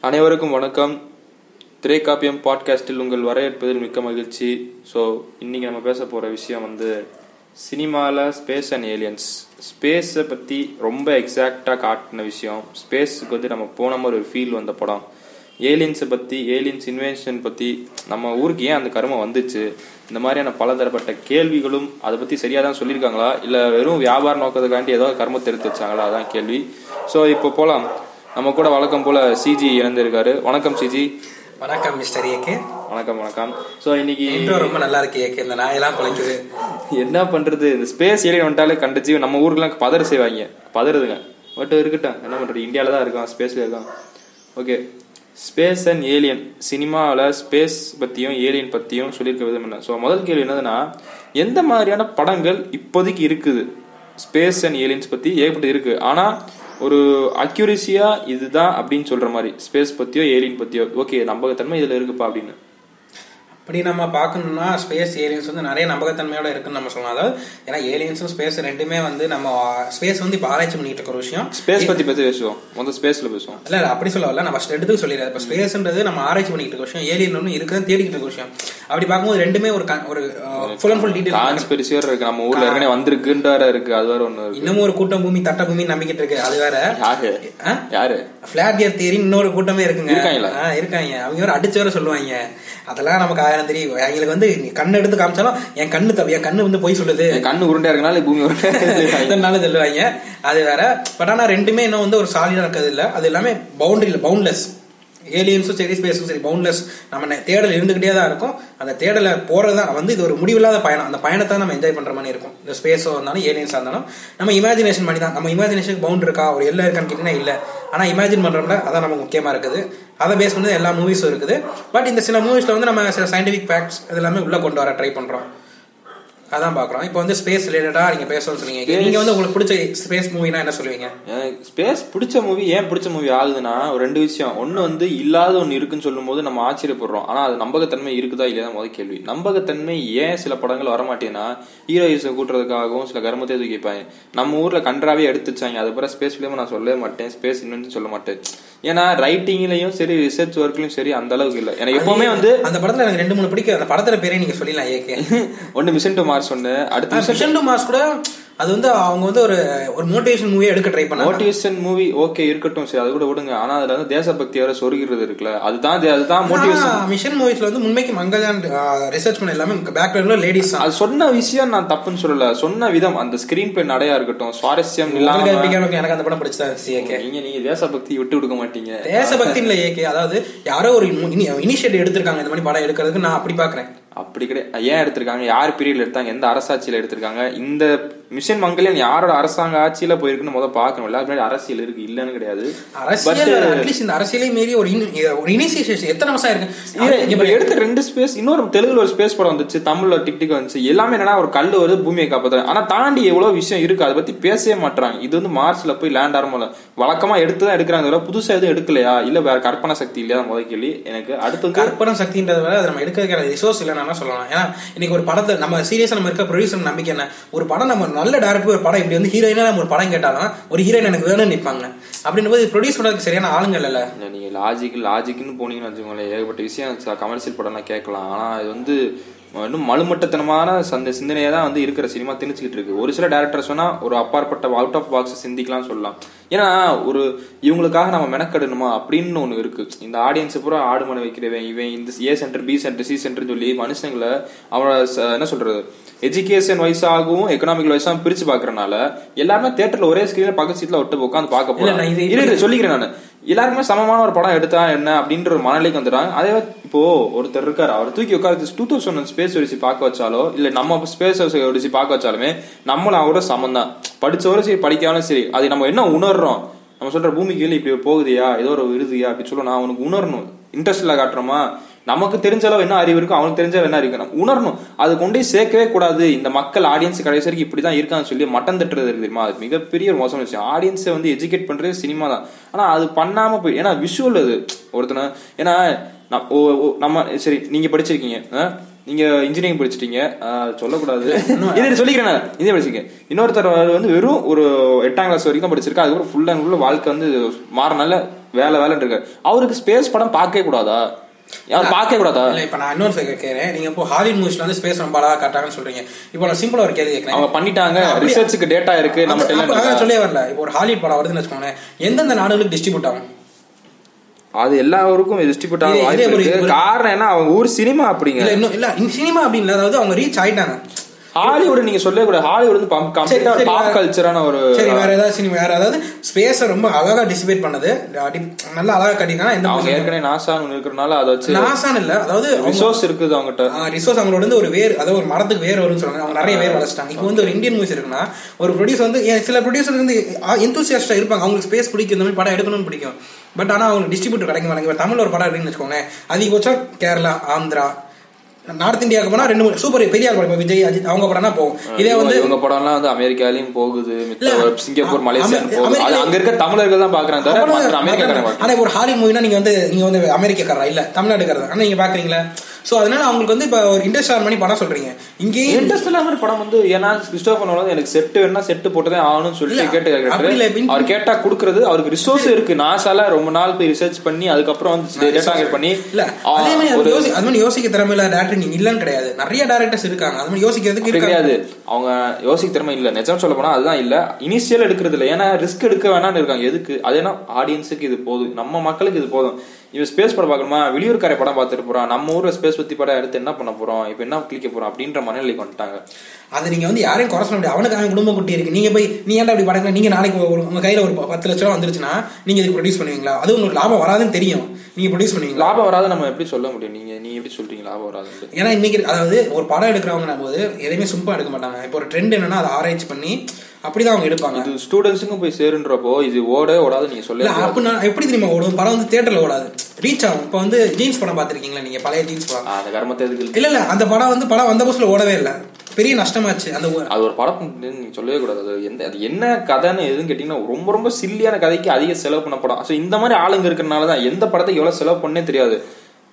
அனைவருக்கும் வணக்கம். திரைக்காப்பியம் பாட்காஸ்டில் உங்கள் வரவேற்பதில் மிக்க மகிழ்ச்சி. ஸோ இன்னைக்கு நம்ம பேச போகிற விஷயம் வந்து சினிமாவில் ஸ்பேஸ் அண்ட் ஏலியன்ஸ் ஸ்பேஸை பற்றி ரொம்ப எக்ஸாக்டாக காட்டின விஷயம். ஸ்பேஸுக்கு வந்து நம்ம போன மாதிரி ஒரு ஃபீல் வந்த படம். ஏலியன்ஸை பற்றி ஏலியன்ஸ் இன்வென்ஷன் பற்றி நம்ம ஊருக்கு ஏன் அந்த கருமை வந்துச்சு? இந்த மாதிரியான பலதரப்பட்ட கேள்விகளும் அதை பற்றி சரியாக தான் சொல்லியிருக்காங்களா? இல்லை வெறும் வியாபார நோக்கத்துக்காண்டி ஏதோ கர்மத்தை எடுத்து வச்சாங்களா? அதான் கேள்வி. ஸோ இப்போ போகலாம் நம்ம கூட வழக்கம் போல சிஜி இணைந்திருக்காரு. வணக்கம் சிஜி. வணக்கம் மிஸ்டர் ஏகே வணக்கம் வணக்கம். ஸோ இன்னைக்கு ரொம்ப நல்லா இருக்கு ஏகே இந்த நாயெல்லாம் குலைக்குது. என்ன பண்றது? இந்த ஸ்பேஸ் ஏரியா வந்துட்டாலே கண்டிச்சு நம்ம ஊருக்குலாம் பதற செய்வாங்க. பதறுதுங்க. பட் இருக்கட்டும் என்ன பண்றது? இந்தியாவில் தான் இருக்கான் ஸ்பேஸ்ல இருக்கான். ஓகே ஸ்பேஸ் அண்ட் ஏலியன் சினிமாவில் ஸ்பேஸ் பற்றியும் ஏலியன் பற்றியும் சொல்லியிருக்க விதம் என்ன? ஸோ முதல் கேள்வி என்னதுன்னா எந்த மாதிரியான படங்கள் இப்போதைக்கு இருக்குது? ஸ்பேஸ் அண்ட் ஏலியன்ஸ் பற்றி ஏகப்பட்டு இருக்குது ஆனால் ஒரு அக்யூரிசியாக இதுதான் அப்படின்னு சொல்கிற மாதிரி ஸ்பேஸ் பற்றியோ ஏலியன் பற்றியோ ஓகே நம்பகத்தன்மை இதில் இருக்குப்பா அப்படின்னு. அப்படி நம்ம பார்க்கணும்னா ஸ்பேஸ் ஏலியன்ஸ் வந்து நிறைய நம்பகத்தன்மையோட இருக்குன்னு நம்ம சொல்லலாம். அதாவது ஏன்னா ஏலியன்ஸும் ஸ்பேஸ் ரெண்டுமே வந்து நம்ம ஸ்பேஸ் வந்து இப்போ ஆராய்ச்சி பண்ணிட்டு இருக்க ஒரு விஷயம். ஸ்பேஸ் பத்தி பத்தி பேசுவோம். முதல்ல ஸ்பேஸ்ல பேசுவோம். இல்ல அப்படி சொல்ல வரல. நம்ம ஃபர்ஸ்ட் எடுத்து சொல்லிடுறேன். இப்போ ஸ்பேஸ்ன்றது நம்ம ஆராய்ச்சி பண்ணிட்டு இருக்க விஷயம். ஏலியன் ஒன்று இருக்குதான் தேடிக்கிட்டு இருக்க விஷயம். அப்படி பார்க்கும்போது ரெண்டுமே ஒரு ஒரு full and full detail conspiracy வேற இருக்கு. நம்ம ஊர்ல ஏற்கனவே வந்திருக்குன்ற இருக்கு. அது வேற இருக்கு. இன்னமும் ஒரு கூட்டம் பூமி தட்ட பூமி நம்பிக்கிட்டு இருக்கு. அது வேற. யாரு? யாரு? பிளாட் இயர் தியரி இன்னொரு கூட்டமே இருக்குங்க. இருக்காங்களா? ஆ, இருக்காங்க. அவங்க வேற அடிச்சு வேற சொல்லுவாங்க. அதெல்லாம் நமக்கு ஆயிரம் தெரியும் அவங்களுக்கு வந்து கண்ணு எடுத்து காமிச்சாலும் என் கண்ணு தவி என் கண்ணு வந்து போய் சொல்லுது. கண்ணு உருண்டையா இருக்கனால பூமி. இதனால சொல்லுவாங்க. அது வேற. பட் ஆனா ரெண்டுமே இன்னும் வந்து ஒரு சாலிடா இருக்கிறது இல்ல. அது எல்லாமே பவுண்டரி பவுண்ட்லெஸ் ஏலியன்ஸும் சரி ஸ்பேஸும் சரி பவுண்ட்லெஸ் நம்ம தேடல் இருந்துகிட்டே தான் இருக்கும். அந்த தேடலை போகிறது தான் வந்து இது ஒரு முடிவில்லாத பயணம். அந்த பயணத்தை நம்ம என்ஜாய் பண்ணுற மாதிரி இருக்கும். இந்த ஸ்பேஸோ இருந்தாலும் ஏலியன்ஸாக இருந்தாலும் நம்ம இமேஜினேஷன் பண்ணி தான் நம்ம இமேஜினேஷன் பவுண்ட் இருக்கா? ஒரு எல்லாம் இருக்கான்னு கேட்டிங்கன்னா இல்லை. ஆனால் இமேஜின் பண்ணுறோம்ல அதான் நமக்கு முக்கியமாக இருக்குது. அதை பேஸ் பண்ணி எல்லா மூவிஸும் இருக்குது. பட் இந்த சில மூவிஸில் வந்து நம்ம சில சயின்டிஃபிக் ஃபேக்ட்ஸ் இதெல்லாமே உள்ளே கொண்டு வர ட்ரை பண்ணுறோம் அதான் பாக்குறோம் இப்போ வந்து ஸ்பேஸ் ரிலேட்டடா நீங்க பேசணும்னு சொன்னீங்க நீங்க வந்து உங்களுக்கு பிடிச்ச ஸ்பேஸ் மூவினா என்ன சொல்லுவீங்க? ஸ்பேஸ் பிடிச்ச மூவி ஏன் பிடிச்ச மூவி ஆகுதுன்னா ஒரு ரெண்டு விஷயம். ஒன்னு வந்து இல்லாத ஒன்னு இருக்குன்னு சொல்லும்போது நம்ம ஆச்சரியப்படுறோம். ஆனா அது நம்பகத்தன்மை இருக்குதா இல்லையா முதல் கேள்வி. நம்பகத்தன்மை ஏன் சில படங்கள் வர மாட்டேன்னா ஹீரோயிஸை கூட்டுறதுக்காகவும் சில கர்மத்தை தூக்கி வைப்பாங்க. நம்ம ஊர்ல கன்றாவே எடுத்து வச்சாங்க. அது பிறகு ஸ்பேஸ் ஃபிலிம் நான் சொல்லவே மாட்டேன். ஸ்பேஸ் இன்னும் சொல்ல மாட்டேன். ஏன்னா ரைட்டிங்லயும் சரி ரிசர்ச் ஒர்க்லயும் சரி அந்த அளவுக்கு இல்லை. எனக்கு எப்பவுமே வந்து அந்த படத்துல எனக்கு ரெண்டு மூணு பிடிக்கும். அந்த படத்துல பேரே நீங்க சொல்லிடலாம் ஏகே ஒன்னு மிஷன் டு மார்ஸ் ஒன்னு அடுத்து மிஷன் டு மாஸ் கூட அது வந்து அவங்க வந்து ஒரு ஒரு மோட்டிவேஷன் மூவியை எடுக்க ட்ரை பண்ணாங்க. மோட்டிவேஷன் மூவி ஓகே இருக்கட்டும் சரி அது கூட விடுங்க. ஆனா அதுல வந்து தேசபக்தி வேற சொருகிறது இருக்குல்ல. அதுதான் அதுதான் மோட்டிவேஷன் மிஷன் மூவிஸ்ல வந்து உண்மைக்கு மங்கஜான் ரிசர்ச் பண்ண எல்லாமே பேக்ரவுண்ட்ல லேடிஸ் அது சொன்ன விஷயம் நான் தப்புன்னு சொல்லல. சொன்ன விதம் அந்த ஸ்கிரீன் பிளே நடையா இருக்கட்டும் சுவாரஸ்யம் இல்லாம எனக்கு அந்த படம் பிடிச்சதா இருந்துச்சு நீங்க நீங்க தேசபக்தி விட்டு கொடுக்க மாட்டீங்க. தேசபக்தி இல்ல ஏகே அதாவது யாரோ ஒரு இனிஷியேட்டிவ் எடுத்திருக்காங்க. இந்த மாதிரி படம் எடுக்கிறதுக்கு நான் அப்படி பாக்குறேன். அப்படி கிடையாது. ஏன் எடுத்திருக்காங்க? யார் பீரியட்ல எடுத்தாங்க? எந்த அரசாட்சியில எடுத்திருக்காங்க? இந்த மிஷன் மங்கலியன் யாரோட அரசாங்க ஆட்சியில போயிருக்குன்னு முதல்ல பார்க்கணும். முன்னாடி அரசியல் இருக்கு இல்லன்னு கிடையாது. அரசியல் அட்லீஸ்ட் இந்த அரசியலே மீறி ஒரு ஒரு இனிஷியேஷன் எத்தனை வருஷம் இருக்கு இப்ப எடுத்த ரெண்டு ஸ்பேஸ் இன்னொரு தெலுங்குல ஒரு ஸ்பேஸ் படம் வந்துச்சு தமிழ்ல டிக் டிக் வந்துச்சு. எல்லாமே என்னன்னா ஒரு கல் வருது பூமியை காப்பாத்துறாங்க ஆனா தாண்டி எவ்வளவு விஷயம் இருக்கு அதை பத்தி பேசவே மாட்டாங்க இது வந்து மார்ஸ்ல போய் லேண்ட் ஆரம்பல வழக்கமா எடுத்து தான் எடுக்கிறாங்க புதுசா எதுவும் எடுக்கலையா? இல்ல வேற கற்பனை சக்தி இல்லையா முதல் கேள்வி. எனக்கு அடுத்து கற்பனை சக்தின்றத அதை நம்ம எடுக்கிறதுக்கான ரிசோர்ஸ் இல்லைன்னா சொல்லலாம் ஏன்னா இன்னைக்கு ஒரு படத்தை நம்ம சீரியஸா நம்ம இருக்க ப்ரொடியூசர் நம்பிக்கை என்ன? ஒரு படம் நம்ம நல்ல டேரக்டர் ஒரு படம் இப்படி வந்து ஹீரோயினா நம்ம ஒரு படம் கேட்டாலும் ஒரு ஹீரோயின் எனக்கு வேணும்னு நிற்பாங்க அப்படின்னும் ப்ரொடியூஸ் பண்ணுறதுக்கு சரியான ஆளுங்க இல்லை. நீங்கள் லாஜிக் லாஜிக்னு போனீங்கன்னு வச்சுக்கோங்களேன் ஏகப்பட்ட விஷயம் கமர்ஷியல் படம்லாம் கேட்கலாம். ஆனால் இது வந்து இன்னும் மலுமட்டத்தனமான சந்த சிந்தனையா தான் வந்து இருக்கிற சினிமா திணிச்சுக்கிட்டு இருக்கு. ஒரு சில டேரக்டர் சொன்னா ஒரு அப்பாற்பட்ட அவுட் ஆஃப் பாக்ஸ் சிந்திக்கலாம் சொல்லலாம். ஏன்னா ஒரு இவங்களுக்காக நம்ம மெனக்கெடணுமா அப்படின்னு ஒண்ணு இருக்கு. இந்த ஆடியன்ஸ் பூரா ஆடு மனை வைக்கிறவன் இவன் இந்த A centre B centre C centre சொல்லி மனுஷங்களை அவனோட என்ன சொல்றது? எஜுகேஷன் வைஸாகவும் எக்கனாமிக்கல் வைஸாகவும் பிரிச்சு பாக்குறனால எல்லாருமே தேட்டர்ல ஒரே ஸ்கிரீன்ல பக்கத்து சீட்ல ஒட்டு உட்காந்து பார்க்க இல்ல சொல்லிக்கிறேன் நான். எல்லாருமே சமமான ஒரு படம் எடுத்தா என்ன அப்படின்ற ஒரு மனநிலைக்கு வந்துட்டாங்க. அதே இப்போ ஒருத்தர் இருக்கார் அவர் தூக்கி உட்காந்து டூ தௌசண்ட் ஸ்பேஸ் ஒடிசி பார்க்க வச்சாலோ இல்ல நம்ம ஸ்பேஸ் ஒடிசி பார்க்க வச்சாலுமே நம்மளும் அவரோட சமம் தான் படிச்சவரும் சரி படிக்காலும் சரி அது நம்ம என்ன உணர்றோம்? நம்ம சொல்ற பூமிக்கு கீழே இப்படி போகுதியா ஏதோ ஒரு விருதியா அப்படி சொல்ல நான் அவனுக்கு உணரணும். இன்ட்ரெஸ்ட்ல காட்டுறோமா? நமக்கு தெரிஞ்ச அளவு என்ன அறிவு இருக்கோ அவனுக்கு தெரிஞ்ச என்ன இருக்கு நம்ம உணரணும். அது கொண்டு சேர்க்கவே கூடாது. இந்த மக்கள் ஆடியன்ஸ் கடைசி வரைக்கும் இப்படிதான் இருக்கான்னு சொல்லி மட்டம் தட்டுறது இருக்கு தெரியுமா? அது மிகப்பெரிய ஒரு மோசமான விஷயம். ஆடியன்ஸை வந்து எஜுகேட் பண்றது சினிமா தான். ஆனா அது பண்ணாம போய் ஏன்னா விஷுவல் அது. ஒருத்தனை ஏன்னா ஓ- நம்ம சரி நீங்க படிச்சிருக்கீங்க? நீங்க இன்ஜினியரிங் படிச்சிட்டீங்க சொல்லக்கூடாது. இது சொல்லிக்கிறேன். இன்ஜினியரிங் படிச்சிருக்கேன். இன்னொருத்தர் வந்து வெறும் ஒரு எட்டாம் கிளாஸ் வரைக்கும் தான் படிச்சிருக்கா அதுக்கப்புறம் ஃபுல் அண்ட் ஃபுல் வாழ்க்கை வந்து மாறினால வேலை வேலைன்னு இருக்காரு. அவருக்கு ஸ்பேஸ் படம் பார்க்கவே கூடாதா? யார் பார்க்கவே கூடாதா இல்ல இப்ப நான் இன்னொரு கேட்கறேன் நீங்க இப்போ ஹாலிவுட் மூவிஸ்ல வந்து ஸ்பேஸ் ரொம்ப அழகா காட்டாங்கன்னு சொல்றீங்க. இப்போ நான் சிம்பிளா ஒரு கேள்வி கேட்கறேன் அவங்க பண்ணிட்டாங்க. ரிசர்ச்சுக்கு டேட்டா இருக்கு. நம்ம அதான் சொல்லவே வரல. இப்போ ஒரு ஹாலிவுட் படம் வருதுன்னு வச்சுக்கோங்களேன். எந்தெந்த நாடுகளுக்கு டிஸ்ட்ரிபியூட் ஆகும்? அது எல்லாருக்கும் டிஸ்ட்ரிபியூட் ஆக இதே- வாய்ப்பு இதே ஒரு- இருக்கு ஒரு- காரணம் என்ன? அவங்க ஊர் சினிமா அப்படிங்க. இல்ல இன்னும் இல்ல சினிமா அப்படின்னு அதாவது அவங்க ரீச் ஆயிட்டாங்க. ஹாலிவுட் நீங்க சொல்லவே கூடாது. ஹாலிவுட் வந்து கம்ப்ளீட்டா பாப் கல்ச்சரான ஒரு சரி வேற ஏதாவது சினிமா வேற ஏதாவது ஸ்பேஸ ரொம்ப அழகா டிசிபேட் பண்ணது. நல்லா அழகா கட்டிருக்காங்க எந்த அவங்க ஏற்கனவே நாசான்னு ஒண்ணு இருக்கிறனால அதை வச்சு நாசான் இல்ல அதாவது ரிசோர்ஸ் இருக்குது அவங்ககிட்ட. ரிசோர்ஸ் அவங்களோட வந்து ஒரு வேர் அதாவது ஒரு மரத்துக்கு வேர் வரும்னு சொல்றாங்க. அவங்க நிறைய வேர் வளர்ச்சிட்டாங்க இப்போ வந்து ஒரு இந்தியன் மூவிஸ் இருக்குன்னா ஒரு ப்ரொடியூசர் வந்து சில ப்ரொடியூசர் வந்து எந்தூசியாஸ்டா இருப்பாங்க. அவங்களுக்கு ஸ்பேஸ் பிடிக்கும். இந்த மாதிரி படம் எடுக்கணும்னு பிடிக்கும். பட் ஆனா அவங்களுக்கு டிஸ்ட்ரிபியூட்டர் கிடைக்க மாட்டாங்க. இப்போ தமிழ்ல ஒரு படம் இருக்குன்னு வச்சுக்கோங்களேன். அதிகபட்சம் கேரளா ஆந்திரா நார்த் இந்தியாவுக்கு போனா ரெண்டு மூணு சூப்பர் பெரிய ஆள் படம் விஜய் அஜித் அவங்க படம்னா போகும் இதே வந்து இவங்க படம்லாம் வந்து அமெரிக்காலயும் போகுது சிங்கப்பூர் மலேசியா அங்க இருக்க தமிழர்கள் தான் பாக்குறாங்க. ஆனா ஒரு ஹாலி மூவினா நீங்க வந்து நீங்க வந்து அமெரிக்காக்காரரா? இல்ல தமிழ்நாட்டுக்காரர்? ஆனா நீங்க பாக்குறீங்களா? சோ அதனால அவங்களுக்கு வந்து இப்ப ஒரு இண்டஸ்ட்ரியல் மணி படம் சொல்றீங்க. இங்கேயும் இன்ட்ரெஸ்ட் மாதிரி படம் வந்து ஏன்னா கிறிஸ்டோபர் நோலன் எனக்கு செட்டு வேணா செட்டு போட்டதே ஆகணும்னு சொல்லிட்டு இல்ல, கேட்டு அவர் கேட்டா குடுக்கறது அவருக்கு ரிசோர்ஸ் இருக்கு. நாசால ரொம்ப நாள் போய் ரிசர்ச் பண்ணி அதுக்கப்புறம் வந்து டேட்டா பண்ணி இல்ல அதே மாதிரி அது மாதிரி யோசிக்க திறமையில டேரக்டர் நீங்க இல்லன்னு கிடையாது. நிறைய டேரக்டர்ஸ் இருக்காங்க. அது மாதிரி யோசிக்கிறதுக்கு கிடையாது. அவங்க யோசிக்க திறமை இல்ல. நிஜம் சொல்ல போனா அதுதான் இல்ல. இனிஷியல் எடுக்கிறது இல்ல. ஏன்னா ரிஸ்க் எடுக்க வேணாம்னு இருக்காங்க. எதுக்கு? அது ஏன்னா ஆடியன்ஸுக்கு இது போதும். நம்ம மக்களுக்கு இது போதும். இவன் ஸ்பேஸ் படம் பார்க்கணுமா? வெளியூர்கார படம் பார்த்துட்டு போறான். நம்ம ஊர்ல ஸ்பேஸ் பத்தி படம் எடுத்து என்ன பண்ண போறோம்? இப்ப என்ன கிளிக்க போறோம்? அப்படின்ற மனநிலைக்கு வந்துட்டாங்க. அது நீங்க வந்து யாரையும் குறை சொல்ல முடியாது. அவனுக்கு அவன் குடும்பம் குட்டி இருக்கு. நீங்க போய் நீ ஏன்டா அப்படி படம் நீங்க நாளைக்கு ஒரு- உங்க கையில ஒரு பத்து லட்ச ரூபா வந்துருச்சுன்னா நீங்க இதுக்கு ப்ரொடியூஸ் பண்ணுவீங்களா? அது உங்களுக்கு லாபம் வராதுன்னு தெரியும். நீங்க ப்ரொடியூஸ் பண்ணுவீங்களா? லாபம் வராது நம்ம எப்படி சொல்ல முடியும்? நீங்க நீ எப்படி சொல்றீங்க லாபம் வராது ஏன்னா இன்னைக்கு அதாவது ஒரு படம் எடுக்கிறவங்க போது எதையுமே சும்மா எடுக்க மாட்டாங்க. இப்போ ஒரு ட்ரெண்ட் என்னன்னா அதை ஆராய்ச்சி பண்ணி அப்படிதான் அவங்க எடுப்பாங்க. இது ஸ்டூடெண்ட்ஸுக்கும் போய் சேருன்றப்போ இது ஓடவே ஓடாது நீங்க சொல்ல அப்ப நான் எப்படி தெரியுமா ஓடும்? படம் வந்து தியேட்டர்ல ஓடாது. ரீச் ஆகும் இப்போ வந்து ஜீன்ஸ் படம் பார்த்திருக்கீங்களா நீங்க? பழைய ஜீன்ஸ் படம். அந்த கர்மத்தை எதுக்கு இல்ல இல்ல அந்த படம் வந்து படம் வந்த புதுசுல ஓடவே இல்ல. பெரிய நஷ்டமாச்சு அந்த அது ஒரு படம் நீங்க சொல்லவே கூடாது. அது எந்த அது என்ன கதைன்னு எதுன்னு கேட்டீங்கன்னா ரொம்ப ரொம்ப சில்லியான கதைக்கு அதிக செலவு பண்ண படம். ஸோ இந்த மாதிரி ஆளுங்க இருக்கிறனால தான் எந்த படத்தை எவ்வளவு செலவு பண்ணே தெரியாது.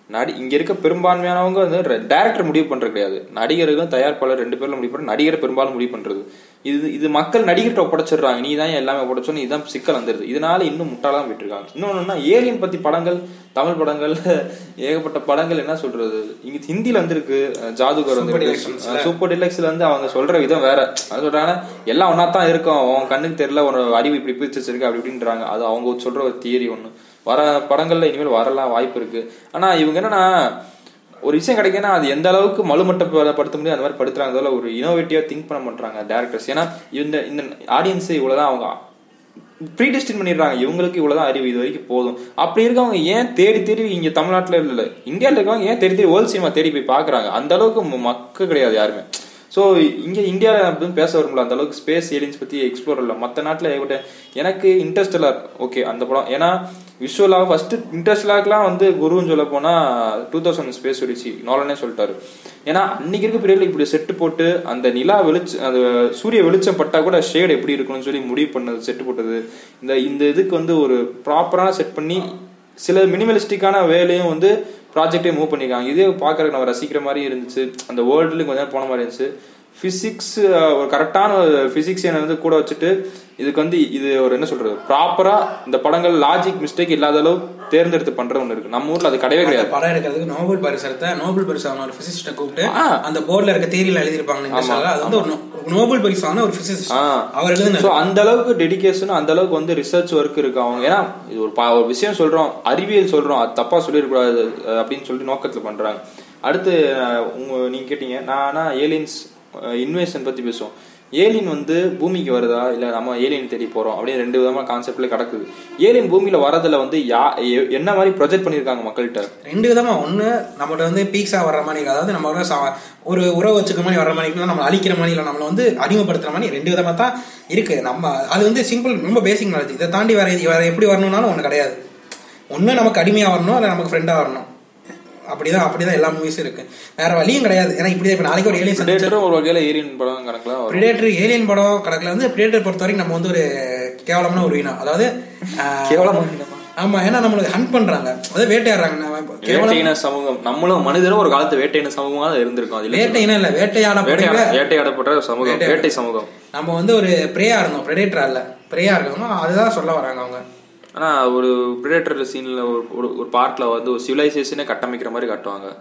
நடி இங்க இருக்க பெரும்பான்மையானவங்க வந்து டேரக்டர் முடிவு பண்றது கிடையாது. நடிகர்களும் தயாரிப்பாளர் ரெண்டு பேர்ல முடிவு பண்ற நடிகர் பெரும்பாலும் முடிவு பண்றது. இது இது மக்கள் நடிகர்கிட்ட ஒப்படைச்சிடுறாங்க. நீ தான் எல்லாமே ஒப்படைச்சோன்னு இதுதான் சிக்கல் வந்துருது இதனால இன்னும் முட்டாளா போயிட்டு இருக்காங்க இன்னொன்னா ஏலியன் பத்தி படங்கள் தமிழ் படங்கள் ஏகப்பட்ட படங்கள் என்ன சொல்றது? இங்க ஹிந்தில வந்திருக்கு ஜாதுகர் வந்து. சூப்பர் டிலக்ஸ்ல வந்து அவங்க சொல்ற விதம் வேற. அது சொல்றாங்க எல்லாம் ஒன்னா தான் இருக்கும். உன் கண்ணுக்கு தெரியல ஒரு அறிவு இப்படி பிரிச்சு வச்சிருக்கு அப்படி இப்படின்றாங்க. அது அவங்க சொல்ற ஒரு தியரி ஒண்ணு. வர படங்கள்ல இனிமேல் வரலாம் வாய்ப்பு இருக்கு. ஆனா இவங்க என்னன்னா ஒரு விஷயம் கிடைக்குன்னா அது எந்த அளவுக்கு மலுமட்டப்படுத்த முடியும் அந்த மாதிரி படுத்துறாங்க அதில் ஒரு இனோவேட்டிவா திங்க் பண்ண மாட்டாங்க டேரக்டர்ஸ் ஏன்னா இந்த இந்த ஆடியன்ஸ் இவ்வளவுதான் அவங்க ப்ரீடிஸ்டின் பண்ணிடுறாங்க. இவங்களுக்கு இவ்வளவுதான் அறிவு. இது வரைக்கும் போதும். அப்படி இருக்கவங்க ஏன் தேடி தேடி இங்க தமிழ்நாட்டுல இல்ல இந்தியாவில் இருக்கவங்க ஏன் தேடி தேடி வேர்ல்ட் சினிமா தேடி போய் பாக்குறாங்க அந்த அளவுக்கு மக்கள் கிடையாது யாருமே. ஸோ இங்கே இந்தியாவில் அப்படின்னு பேச வரும்ல அந்த அளவுக்கு ஸ்பேஸ் ஏலியன்ஸ் பற்றி எக்ஸ்ப்ளோர் இல்லை. மற்ற நாட்டில் ஏகப்பட்ட எனக்கு இன்ட்ரெஸ்டலாக ஓகே அந்த படம். ஏன்னா விஷுவலாக ஃபர்ஸ்ட் இன்ட்ரெஸ்டலாகலாம் வந்து குருன்னு சொல்ல போனா டூ தௌசண்ட் ஸ்பேஸ் ஒடிச்சு நோலனே சொல்லிட்டாரு. ஏன்னா அன்னைக்கு இருக்க பீரியட்ல இப்படி செட்டு போட்டு அந்த நிலா வெளிச்ச அந்த சூரிய வெளிச்சம் பட்டா கூட ஷேட் எப்படி இருக்கணும்னு சொல்லி முடிவு பண்ணது செட்டு போட்டது. இந்த இந்த இதுக்கு வந்து ஒரு ப்ராப்பரான செட் பண்ணி சில மினிமலிஸ்டிக்கான வேலையும் வந்து ப்ராஜெக்டே மூவ் பண்ணிருக்காங்க. இதே பார்க்கறதுக்கு நம்ம ரசிக்கிற மாதிரி இருந்துச்சு. அந்த வேர்ல்டுல கொஞ்ச நேரம் போன மாதிரி இருந்துச்சு. ஃபிசிக்ஸ் ஒரு கரெக்டான ஃபிசிக்ஸ் வந்து கூட வச்சுட்டு இதுக்கு வந்து இது ஒரு என்ன சொல்றது ப்ராப்பரா இந்த படங்கள் லாஜிக் மிஸ்டேக் இல்லாத அளவு தேர்ந்தெடுத்து பண்றது ஒன்று இருக்கு. நம்ம ஊர்ல அது கிடையவே கிடையாது. படம் எடுக்கிறதுக்கு நோபல் பரிசு எடுத்த நோபல் பரிசு வாங்கின ஒரு பிசிசிஸ்ட கூப்பிட்டு. அந்த போர்டுல இருக்க தேரியில எழுதியிருப்பாங்க இங்கிலீஷ்ல அது வந்து ஒரு நோபல் பரிசு வாங்கின ஒரு பிசிசிஸ்ட். அவர் எழுதின ஸோ அந்த அளவுக்கு டெடிகேஷன் அந்த அளவுக்கு வந்து ரிசர்ச் ஒர்க் இருக்கு அவங்க. ஏன்னா இது ஒரு ஒரு விஷயம் சொல்றோம் அறிவியல் சொல்றோம் அது தப்பா சொல்லிடக்கூடாது அப்படின்னு சொல்லிட்டு நோக்கத்துல பண்றாங்க. அடுத்து உங்க நீங்க கேட்டீங்க நான் ஏலியன்ஸ் இன்வேஷன் பற்றி பேசுவோம். ஏலியன் வந்து பூமிக்கு வருதா? இல்லை நம்ம ஏலியன் தேடி போகிறோம் அப்படின்னு ரெண்டு விதமாக கான்செப்ட்ல கிடக்குது. ஏலியன் பூமியில் வரதில் வந்து யா என்ன மாதிரி ப்ரொஜெக்ட் பண்ணியிருக்காங்க மக்கள்கிட்ட? ரெண்டு விதமாக ஒன்று நம்மகிட்ட வந்து பீக்ஸாக வர்ற மாதிரி அதாவது நம்ம சா- ஒரு உறவு வச்சுக்க மாதிரி வர்ற மாதிரி இல்லை நம்ம அழிக்கிற மாதிரி இல்லை நம்மளை வந்து அடிமைப்படுத்துகிற மாதிரி ரெண்டு விதமாக தான் இருக்குது நம்ம அது வந்து சிம்பிள் ரொம்ப பேசிக் நாலேஜ் இதை தாண்டி வேற வேறு எப்படி வரணும்னாலும் ஒன்று கிடையாது. ஒன்று நமக்கு அடிமையாக வரணும் இல்லை நமக்கு ஃப்ரெண்டாக வரணும். அப்படிதான் அப்படிதான் எல்லா மூவிஸும் இருக்கு. வேற வழியும் கிடையாது. ஏன்னா இப்படி இப்ப நாளைக்கு ஒரு ஏலியன் Predator ஒரு வகையில ஏலியன் படம் கணக்குல பிரிடேட்டர் ஏலியன் படம் கணக்குல வந்து பிரிடேட்டர் பொறுத்த வரைக்கும் நம்ம வந்து ஒரு கேவலமான ஒரு இனம் அதாவது கேவலமான? ஆமா ஏன்னா நம்மளுக்கு ஹண்ட் பண்றாங்க. அதாவது வேட்டையாடுறாங்க. வேட்டையின சமூகம். நம்மளும் மனிதரும் ஒரு காலத்து வேட்டையின சமூகமா தான் இருந்திருக்கோம். அதுல வேட்டையினா இல்ல வேட்டையாட வேட்டையாட வேட்டையாடப்பட்ட சமூகம் வேட்டை சமூகம். நம்ம வந்து ஒரு பிரேயா இருந்தோம். பிரெடேட்டரா இல்ல பிரேயா இருக்கணும் அதுதான் சொல்ல வராங்க அவங்க. ஆனா ஒரு பிரிடேட்டர் சீன்ல ஒரு ஒரு- பார்ட்ல வந்து ஒரு சிவிலைசேஷனே கட்டமைக்கிற மாதிரி காட்டுவாங்க.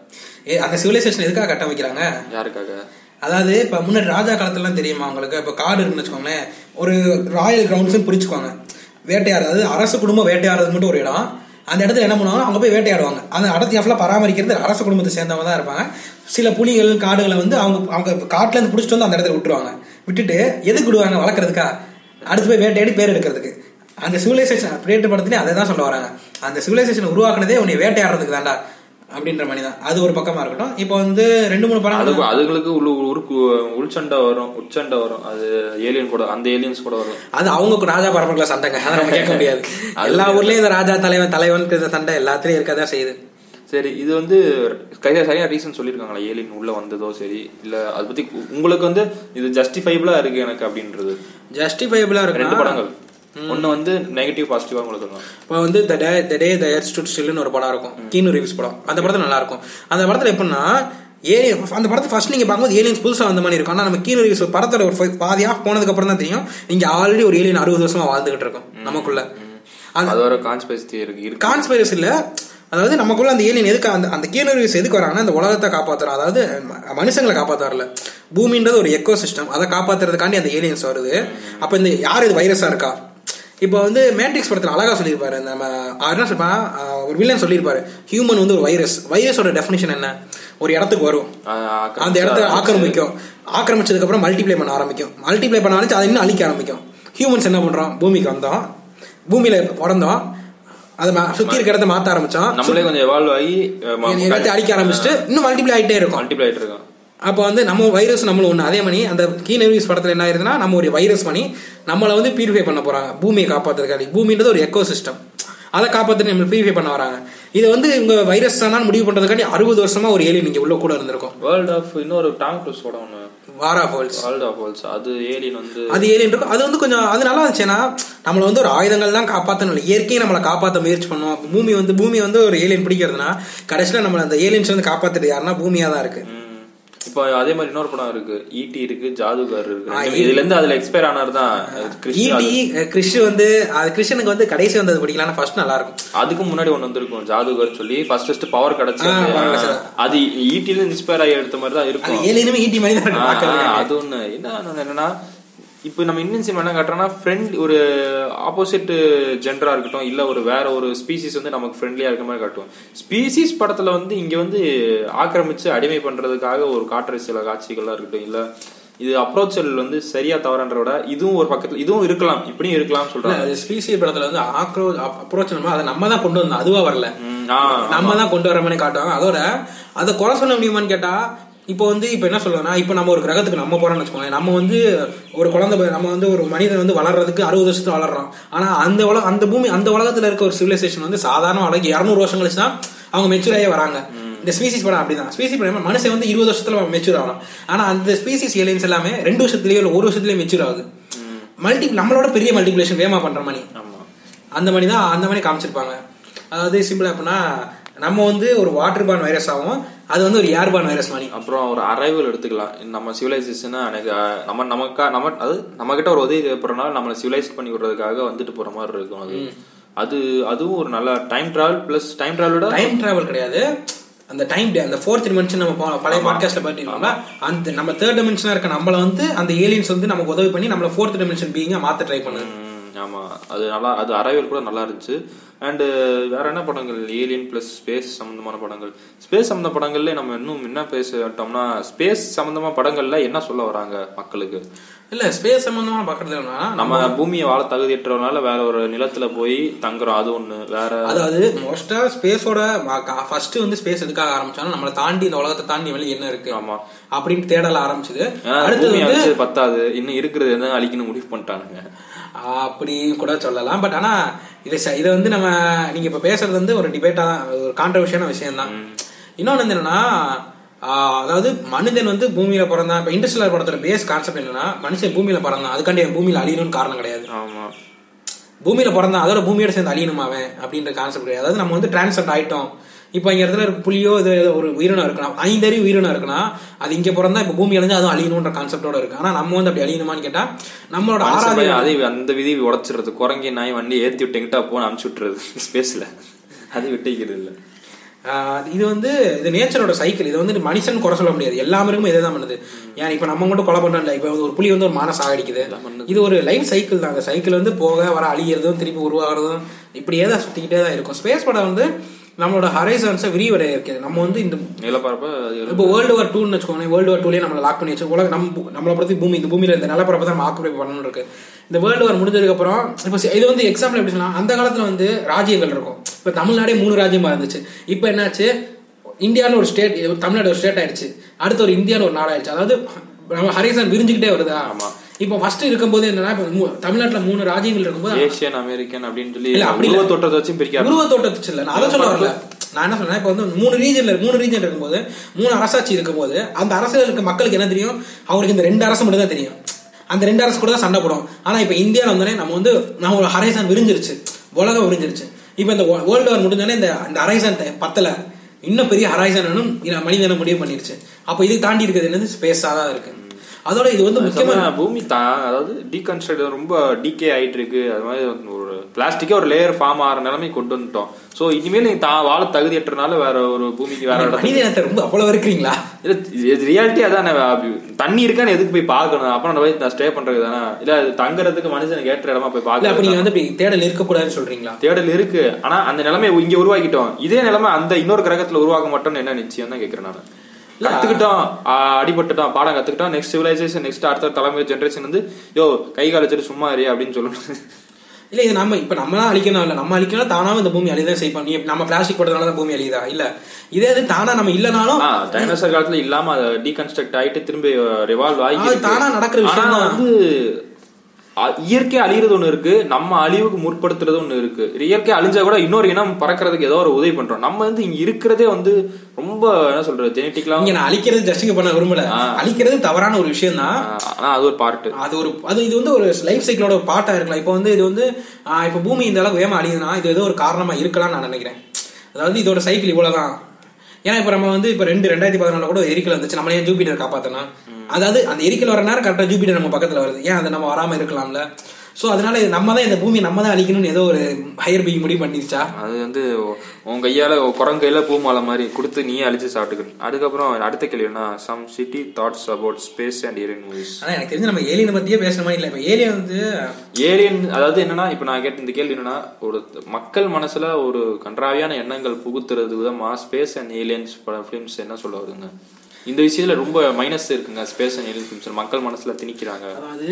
ஏ அந்த சிவிலைசேஷன் எதுக்காக கட்டமைக்கிறாங்க? யாருக்காக? அதாவது இப்ப முன்னாடி ராஜா காலத்துலலாம் தெரியுமா உங்களுக்கு? இப்ப காடு இருக்குன்னு வச்சுக்கோங்களேன். ஒரு ராயல் கிரவுண்ட்ஸ் பிரிச்சுக்குவாங்க. வேட்டையாடு அதாவது அரசு குடும்பம் வேட்டையாடுறது மட்டும் ஒரு இடம். அந்த இடத்துல என்ன பண்ணுவாங்க அவங்க போய் வேட்டையாடுவாங்க. அந்த இடத்தை ஃபுல்லாக பராமரிக்கிறது அரச குடும்பத்தை சேர்ந்தவங்க தான் இருப்பாங்க. சில புலிகள் காடுகளை வந்து அவங்க அவங்க காட்டுல இருந்து பிடிச்சிட்டு வந்து அந்த இடத்துல விட்டுருவாங்க. விட்டுட்டு எதுக்கு விடுவாங்க? வளர்க்குறதுக்கா? அடுத்து போய் வேட்டையாடி பேர் எடுக்கிறதுக்கு. அந்த சிவிலைசேஷன் பிரேட்டு படத்துலேயே அதை தான் சொல்ல வராங்க. அந்த சிவிலைசேஷன் உருவாக்குனதே உன்னை வேட்டையாடுறதுக்கு தான்டா அப்படின்ற மாதிரி தான் அது ஒரு பக்கமா இருக்கட்டும். இப்போ வந்து ரெண்டு மூணு படம் அது அதுங்களுக்கு உள்ள உருக்கு உள்சண்டை வரும் உட்சண்டை வரும். அது ஏலியன் கூட அந்த ஏலியன்ஸ் கூட வரும். அது அவங்க ராஜா பரம்பரைல சண்டைங்க அதை நம்ம கேட்க முடியாது. எல்லா ஊர்லயும் இந்த ராஜா தலைவன் தலைவன் சண்டை எல்லாத்துலயும் இருக்கதான் செய்யுது. சரி இது வந்து கையா சரியா ரீசன் சொல்லியிருக்காங்களா? ஏலியன் உள்ள வந்ததோ சரி இல்ல அதை பத்தி உங்களுக்கு வந்து இது ஜஸ்டிஃபைபிளா இருக்கு எனக்கு அப்படின்றது. ஜஸ்டிஃபைபிளா ரெண்டு இருக்கு படங்கள். ஒண்ணு வந்து நெகட்டிவ் பாசிட்டிவா உங்களுக்கு சொல்லலாம் இப்போ வந்து த டே த டே த எர்த் ஸ்டுட் ஸ்டில்னு ஒரு படம் இருக்கும். கீனு ரிவ்யூஸ் படம். அந்த படத்துல நல்லா இருக்கும். அந்த படத்துல எப்படின்னா ஏலியன் அந்த படத்தை ஃபர்ஸ்ட் நீங்க பார்க்கும்போது ஏலியன்ஸ் புதுசா வந்த மாதிரி இருக்கும். ஆனா நம்ம கீனு ரிவ்யூஸ் படத்தோட ஒரு பாதி ஆஃப் போனதுக்கு அப்புறம் தான் தெரியும். இங்க ஆல்ரெடி ஒரு ஏலியன் அறுபது வருஷமா வாழ்ந்துகிட்டு இருக்கும் நமக்குள்ள. அது ஒரு கான்ஸ்பைசி இருக்கு கான்ஸ்பைரஸ் இல்ல. அதாவது நமக்குள்ள அந்த ஏலியன் எதுக்கு அந்த அந்த கீனரிஸ் எதுக்கு வராங்கன்னா அந்த உலகத்தை காப்பாத்துறோம். அதாவது மனுஷங்களை காப்பாத்தாருல. பூமின்றது ஒரு எக்கோ சிஸ்டம் அதை காப்பாத்துறதுக்காண்டி அந்த ஏலியன்ஸ் வருது. அப்ப இந்த யார் இது வைரஸா இருக்கா? இப்போ வந்து மேட்ரிக்ஸ் படத்துல அழகா சொல்லியிருப்பாரு. நம்ம என்ன சொல்றா ஒரு வில்லன் சொல்லியிருப்பாரு. ஹியூமன் வந்து ஒரு வைரஸ் வைரஸோட டெஃபினிஷன் என்ன? ஒரு இடத்துக்கு வரும். அந்த இடத்த ஆக்கிரமிக்கும். ஆக்கிரமிச்சதுக்கு அப்புறம் மல்டிப்ளை பண்ண ஆரம்பிக்கும். மல்டிப்ளை பண்ண ஆரம்பிச்சு அதை இன்னும் அழிக்க ஆரம்பிக்கும். ஹியூமன்ஸ் என்ன பண்றோம்? பூமிக்கு வந்தோம். பூமியில பிறந்தோம். அதை சுத்தி இருக்க இடத்த மாத்த ஆரம்பிச்சோம். நம்மளே கொஞ்சம் எவால்வ் ஆகி அழிக்க ஆரம்பிச்சுட்டு இன்னும் மல்டிப்ளை ஆயிட்டே இருக்கும். மல்டிப்ளை ஆயிட்டு இருக்கோம். அப்போ வந்து நம்ம வைரஸ் நம்மள ஒன்று அதே மணி அந்த கீ நெர்விஸ் படத்தில் என்ன ஆயிருதுன்னா நம்ம ஒரு வைரஸ் பண்ணி நம்மளை வந்து பியூரிஃபை பண்ண போறாங்க. பூமியை காப்பாத்துறதுக்காண்டி. பூமின்றது ஒரு எக்கோ சிஸ்டம் அதை காப்பாற்றி நம்ம பியூரிஃபை பண்ண வராங்க. இது வந்து இவங்க வைரஸ் தான் முடிவு பண்றதுக்காண்டி அறுபது வருஷமா ஒரு ஏலியன் இங்க உள்ள கூட இருந்திருக்கும். வேர்ல்ட் ஆஃப் இன்னொரு டாம் க்ரூஸ் படம் ஒன்று வாரா ஃபால்ஸ் வேர்ல்ட் ஆஃப் வேர்ல்ட்ஸ் அது ஏலியன் வந்து அது ஏலியன் இருக்கும். அது வந்து கொஞ்சம் அது நல்லா இருந்துச்சுன்னா நம்மள வந்து ஒரு ஆயுதங்கள் தான் காப்பாற்றணும் இயற்கையை நம்மளை காப்பாற்ற முயற்சி பண்ணுவோம் பூமி வந்து பூமி வந்து ஒரு ஏலியன் பிடிக்கிறதுனா கடைசியில் நம்மள அந்த ஏலியன்ஸ் வந்து காப்பாத்துறது யாருன்னா பூமியா தான் இருக்கு. ம். இப்போ அதே மாதிரி இன்னொரு படம் இருக்கு. ஈட்டி இருக்கு ஜாதுகார் இருக்கு. இதுல இருந்து அதுல எக்ஸ்பயர் ஆனவர் தான் ஈட்டி கிறிஷ் வந்து அது கிறிஸ்டனுக்கு வந்து கடைசி வந்தது பிடிக்கலாம் ஃபர்ஸ்ட் நல்லா இருக்கும் அதுக்கு முன்னாடி ஒண்ணு வந்திருக்கும் ஜாதுகர்னு சொல்லி ஃபர்ஸ்ட் ஃபர்ஸ்ட் பவர் கிடைச்சு. அது ஈட்டில இன்ஸ்பயர் ஆகி எடுத்த மாதிரி தான் இருக்கும். ஏலியனுமே ஈட்டி மாதிரி தான். அது ஒண்ணு. என்ன ஒண்ணு என்னன்னா இப்போ நம்ம இந்தியன் சினிமா என்ன காட்டுறோம்னா ஃப்ரெண்ட் ஒரு ஆப்போசிட் ஜென்டரா இருக்கட்டும் இல்ல ஒரு வேற ஒரு ஸ்பீசிஸ் வந்து நமக்கு ஃப்ரெண்ட்லியா இருக்க மாதிரி காட்டுவோம். ஸ்பீசிஸ் படத்துல வந்து இங்க வந்து ஆக்கிரமிச்சு அடிமை பண்றதுக்காக ஒரு காட்டுற சில காட்சிகள்லாம் இருக்கட்டும் இல்ல இது அப்ரோச்சல் வந்து சரியா தவறன்ற விட இதுவும் ஒரு பக்கத்துல இதுவும் இருக்கலாம் இப்படியும் இருக்கலாம் சொல்றாங்க. அது ஸ்பீசி படத்துல வந்து ஆக்ரோ அப்ரோச் நம்ம அதை நம்ம தான் கொண்டு வந்தோம் அதுவா வரல. நம்ம தான் கொண்டு வர மாதிரி காட்டுவாங்க. அதோட அதை குறை சொல்ல முடியுமான்னு கேட்டா இப்போ வந்து இப்போ என்ன சொல்லுவேன்னா இப்போ நம்ம ஒரு கிரகத்துக்கு நம்ம போறோம்னு வச்சுக்கோங்களேன். நம்ம வந்து ஒரு குழந்தை நம்ம வந்து ஒரு மனிதன் வந்து வளர்றதுக்கு அறுபது வருஷத்துல வளர்றோம் ஆனா அந்த உலக அந்த பூமி அந்த உலகத்துல இருக்க ஒரு சிவிலைசேஷன் வந்து சாதாரண வளர்ச்சி இரநூறு வருஷம் கழிச்சு தான் அவங்க மெச்சூர் ஆகி வராங்க. இந்த ஸ்பீசிஸ் படம் அப்படிதான். ஸ்பீசிஸ் படம் மனுஷன் வந்து இருபது வருஷத்துல மெச்சூர் ஆகலாம். ஆனா அந்த ஸ்பீசிஸ் ஏலியன்ஸ் எல்லாமே ரெண்டு வருஷத்துலயோ இல்ல ஒரு வருஷத்துலயே மெச்சூர் ஆகுது. மல்டி நம்மளோட பெரிய மல்டிபிளேஷன் வேகமா பண்ற மாதிரி அந்த மாதிரி தான் அந்த மாதிரி காமிச்சிருப்பாங்க. அதாவது சிம்பிளா எப்படின்னா நம்ம வந்து ஒரு வாட்டர் பான் வைரஸ் ஆகும் அது வந்து ஒரு ஏர் பான் வைரஸ் மாதிரி. அப்புறம் ஒரு அரைவல் எடுத்துக்கலாம். நம்ம சிவிலைசேஷன் எனக்கு நம்ம நமக்கா நம்ம அது நம்ம கிட்ட ஒரு உதவி தேவைப்படுறனால நம்மளை சிவிலைஸ் பண்ணி விடுறதுக்காக வந்துட்டு போற மாதிரி இருக்கும் அது. அது அதுவும் ஒரு நல்ல டைம் டிராவல் பிளஸ் டைம் டிராவலோட டைம் டிராவல் கிடையாது. அந்த டைம் அந்த ஃபோர்த் டிமென்ஷன் நம்ம பழைய பாட்காஸ்ட்ல பார்த்துருக்கோம்ல அந்த நம்ம தேர்ட் டிமென்ஷனா இருக்க நம்மள வந்து அந்த ஏலியன்ஸ் வந்து நமக்கு உதவி பண்ணி நம்மள ஃபோர்த் டிமென்ஷன் பீங்க மாத்த ட்ரை பண்ணுது ம், ஆமா அது நல்லா அது அரைவல் கூட நல்லா இருந்துச்சு. அண்ட் வேற என்ன படங்கள்? ஏலியன் பிளஸ் ஸ்பேஸ் சம்பந்தமான படங்கள். ஸ்பேஸ் சம்பந்த படங்கள்ல நம்ம இன்னும் என்ன பேசிட்டோம்னா ஸ்பேஸ் சம்பந்தமா படங்கள்ல என்ன சொல்ல வராங்க மக்களுக்கு? இல்ல ஸ்பேஸ் சம்பந்தமா பாக்குறது என்னன்னா நம்ம பூமியை வாழ தகுதியற்றவனால வேற ஒரு நிலத்துல போய் தங்குறோம் அது ஒண்ணு. வேற அதாவது மோஸ்டா ஸ்பேஸோட ஃபர்ஸ்ட் வந்து ஸ்பேஸ் எதுக்காக ஆரம்பிச்சாலும் நம்மளை தாண்டி இந்த உலகத்தை தாண்டி வெளியே என்ன இருக்கு? ஆமா. அப்படின்னு தேடல ஆரம்பிச்சது. அழிச்சது பத்தாது. இன்னும் இருக்கிறது என்ன அழிக்கணும் முடிவு பண்ணிட்டானுங்க. அப்படி கூட சொல்லலாம். பட் ஆனா இது இதை வந்து நம்ம நீங்க இப்ப பேசுறது வந்து ஒரு டிபேட்டா ஒரு கான்ட்ரவர்ஷியான விஷயம் தான் இன்னொன்னு வந்து என்னன்னா அதாவது மனிதன் வந்து பூமியில பிறந்தான். இப்ப இண்டஸ்ட்ரியல் படத்தோட பேஸ் கான்செப்ட் என்னன்னா மனுஷன் பூமியில பிறந்தான். அதுக்காண்டி அவன் பூமியில அழியணும்னு காரணம் கிடையாது. பூமியில பிறந்தான். அதோட பூமியோட சேர்ந்து அழியணுமா அவன்? அப்படின்ற கான்செப்ட் கிடையாது. அதாவது நம்ம வந்து டிரான்ஸ்ஃபர் ஆயிட்டோம். இப்போ இங்க இடத்துல இருக்க புலியோ இது ஒரு உயிரினம் இருக்கணும் ஐந்தறிவு உயிரினம் இருக்குன்னா அது இங்க பிறந்தா இப்போ பூமி அழிஞ்சு அதுவும் அழியணுன்ற கான்செப்டோட இருக்கு. ஆனா நம்ம வந்து அப்படி அழியணுமான்னு கேட்டா நம்மளோட பையன் அதே அந்த விதி உடைச்சிடுறது. குரங்கி நாய் வண்டி ஏத்தி விட்டுங்கிட்டா போன அனுப்பிச்சு விட்டுறது. ஸ்பேஸ்ல. அது விட்டுக்கிறது இல்ல. இது வந்து இது நேச்சரோட சைக்கிள் இது வந்து மனுஷன் குறை சொல்ல முடியாது. எல்லா மிருகமும் இதே தான் பண்ணுது. ஏன் இப்போ நம்ம மட்டும் கொலை பண்றோம் இப்போ ஒரு புலி வந்து ஒரு மான சாகடிக்குது. இது ஒரு லைஃப் சைக்கிள் தான். அந்த சைக்கிள் வந்து போக வர அழியிறதும் திருப்பி உருவாகிறதும் இப்படியே தான் சுத்திக்கிட்டே தான் இருக்கும். ஸ்பேஸ் படம் வந்து நம்மளோட ஹரைசன்ஸை விரிவடைய இருக்குது நம்ம வந்து இந்த நிலப்பரப்ப இப்போ வேர்ல்டு வார் டூன்னு வச்சுக்கோங்க வேர்ல்டு வார் டூலேயே நம்மளை லாக் பண்ணி வச்சு உலக நம்ம நம்மளை பொறுத்து பூமி இந்த பூமியில இந்த நிலப்பரப்பை தான் நம்ம ஆக்குபை பண்ணணும் இருக்கு. இந்த வேர்ல்டு வார் முடிஞ்சதுக்கு அப்புறம் இப்போ இது வந்து எக்ஸாம்பிள் எப்படி சொல்லலாம் அந்த காலத்துல வந்து ராஜ்யங்கள் இருக்கும். இப்போ தமிழ்நாடே மூணு ராஜ்யமா இருந்துச்சு. இப்போ என்னாச்சு? இந்தியான்னு ஒரு ஸ்டேட் தமிழ்நாடு ஒரு ஸ்டேட் ஆயிடுச்சு. அடுத்து ஒரு இந்தியான்னு ஒரு நாடாயிடுச்சு அதாவது நம்ம ஹரிசன் விரிஞ்சுக்கிட்டே வருதா? ஆமா. இப்போ ஃபர்ஸ்ட் இருக்கும்போது என்னன்னா இப்போ தமிழ்நாட்டுல மூணு ராஜ்யங்கள் இருக்கும்போது ஏசியன் அமெரிக்கன் அப்படின்னு சொல்லி இல்ல, அப்படி. உருவ தோற்றத்தை வச்சும் பிரிக்க உருவ தோட்டத்து இல்ல. நான் அதை சொல்ல வரல. நான் என்ன சொன்னேன் இப்போ வந்து மூணு ரீஜன்ல மூணு ரீஜன் இருக்கும்போது மூணு அரசாட்சி இருக்கும்போது அந்த அரசியல் இருக்க மக்களுக்கு என்ன தெரியும்? அவங்களுக்கு இந்த ரெண்டு அரசு மட்டும் தான் தெரியும். அந்த ரெண்டு அரசு கூட தான் சண்டை போடும். ஆனா இப்போ இந்தியாவில் வந்தோடனே நம்ம வந்து நம்ம ஒரு ஹரைசான் விரிஞ்சிருச்சு. உலகம் விரிஞ்சிருச்சு. இப்போ இந்த வேர்ல்டு வார் முடிஞ்சோடனே இந்த இந்த ஹரைசான் பத்தல. இன்னும் பெரிய ஹரைசான் வேணும் மனிதனை முடிவு பண்ணிருச்சு. அப்போ இது தாண்டி இருக்கிறது என்னது? ஸ்பேஸாக தான் இருக்கு. அதோட இது வந்து முக்கியமா முக்கியமா பூமி தான் அதாவது டீகன்ஸ்ட்ரக்ட் ரொம்ப டிகே ஆயிட்டு இருக்கு அது மாதிரி ஒரு பிளாஸ்டிக்கே ஒரு லேயர் ஃபார்ம் ஆகிற நிலைமை கொண்டு வந்துட்டோம். சோ இனிமேல் நீ தான் வாழ தகுதியற்றனால வேற ஒரு பூமிக்கு வேற இடத்துல மனித இனத்தை ரொம்ப அவ்வளவு இருக்கிறீங்களா? இல்ல இது ரியாலிட்டி அதானே. தண்ணி இருக்கான்னு எதுக்கு போய் பார்க்கணும்? அப்புறம் நம்ம போய் ஸ்டே பண்றது தானே? இல்ல அது தங்குறதுக்கு மனுஷனுக்கு ஏற்ற இடமா போய் இல்ல அப்ப நீங்க வந்து தேடல் இருக்கக்கூடாதுன்னு சொல்றீங்களா? தேடல் இருக்கு. ஆனா அந்த நிலைமை இங்க உருவாக்கிட்டோம். இதே நிலைமை அந்த இன்னொரு கிரகத்துல உருவாக்க மாட்டோம்னு என்ன நிச்சயம் தான் கேக்குறேன் நான். கத்துக்கிட்டோம் அடிபட்டுட்டோம் பாடம் கத்துக்கிட்டோம் நெக்ஸ்ட் சிவிலைசேஷன் நெக்ஸ்ட் அடுத்த தலைமுறை ஜெனரேஷன் வந்து யோ கை கால் வச்சுட்டு சும்மா இரு அப்படின்னு சொல்லணும் இல்ல இது நம்ம இப்ப நம்ம தான் அழிக்கணும் இல்ல. நம்ம அழிக்கணும் தானாவும் இந்த பூமி அழிதான் செய்ப்போம் நீ நம்ம பிளாஸ்டிக் போட்டதுனால தான் பூமி அழியுதா? இல்ல. இதே இது தானா நம்ம இல்லனாலும் டைனோசர் காலத்துல இல்லாம அதை டீகன்ஸ்ட்ரக்ட் ஆயிட்டு திரும்பி ரிவால்வ் ஆகி. தானா நடக்கிற விஷயம். வந்து இயற்கை அழியிறது ஒண்ணு இருக்கு நம்ம அழிவுக்கு முற்படுத்துறது ஒண்ணு இருக்கு. இயற்கை அழிஞ்சா கூட இன்னொரு இனம் பறக்கிறதுக்கு ஏதோ ஒரு உதவி பண்றோம். நம்ம வந்து இங்க இருக்கிறதே வந்து ரொம்ப என்ன சொல்றது ஜெனட்டிக்லாம் இங்க நான் அழிக்கிறது ஜஸ்டிஃபை பண்ண விரும்பல. அழிக்கிறது தவறான ஒரு விஷயம் தான் ஆனா அது ஒரு பார்ட் அது ஒரு அது இது வந்து ஒரு லைஃப் சைக்கிளோட ஒரு பார்ட்டா இருக்கலாம். இப்போ வந்து இது வந்து இப்போ பூமி இந்த அளவுக்கு வேகமா அழியுதுன்னா இது ஏதோ ஒரு காரணமா இருக்கலாம்னு நான் நினைக்கிறேன். அதாவது இதோட சைக்கிள் இவ்வளவுதான். ஏன்னா இப்போ நம்ம வந்து இப்போ ரெண்டு ரெண்டாயிரத்தி பதினாலுல கூட எரிக்கல் வந்துச்சு. நம்மளே ஜூபிட்டர் காப்பாத்தணும் அதாவது அந்த எரிக்கல் வர நேரம் கரெக்டாக ஜூபிட்டர் நம்ம பக்கத்துல வருது. ஏன் அதை நம்ம வராம இருக்கலாம்ல? ஸோ அதனால நம்ம தான் இந்த பூமி நம்ம தான் அழிக்கணும்னு ஏதோ ஒரு ஹையர் பீங் முடிவு பண்ணிருச்சா? அது வந்து உன் கையால குரங்கு கையில பூ மாலை மாதிரி கொடுத்து நீயே அழிச்சு சாப்பிட்டுக்கணும். அதுக்கப்புறம் அடுத்த கேள்வினா some city thoughts about space and alien movies ஆனா எனக்கு தெரிஞ்சு நம்ம ஏலியனை பத்தியே பேசுற மாதிரி இல்லை. இப்போ ஏலியன் வந்து ஏலியன் அதாவது என்னன்னா இப்ப நான் கேட்ட இந்த கேள்வி என்னன்னா ஒரு மக்கள் மனசுல ஒரு கன்றாவியான எண்ணங்கள் புகுத்துறது விதமா ஸ்பேஸ் அண்ட் ஏலியன்ஸ் ஃபிலிம்ஸ் என்ன சொல்ல வருங்க இந்த விஷயத்துல ரொம்ப மைனஸ் இருக்குங்க ஸ்பேஸ் அண்ட் ஏலியன் ஃபிலிம்ஸ் மக்கள் மனசுல திணிக்கிறாங்க. அதாவது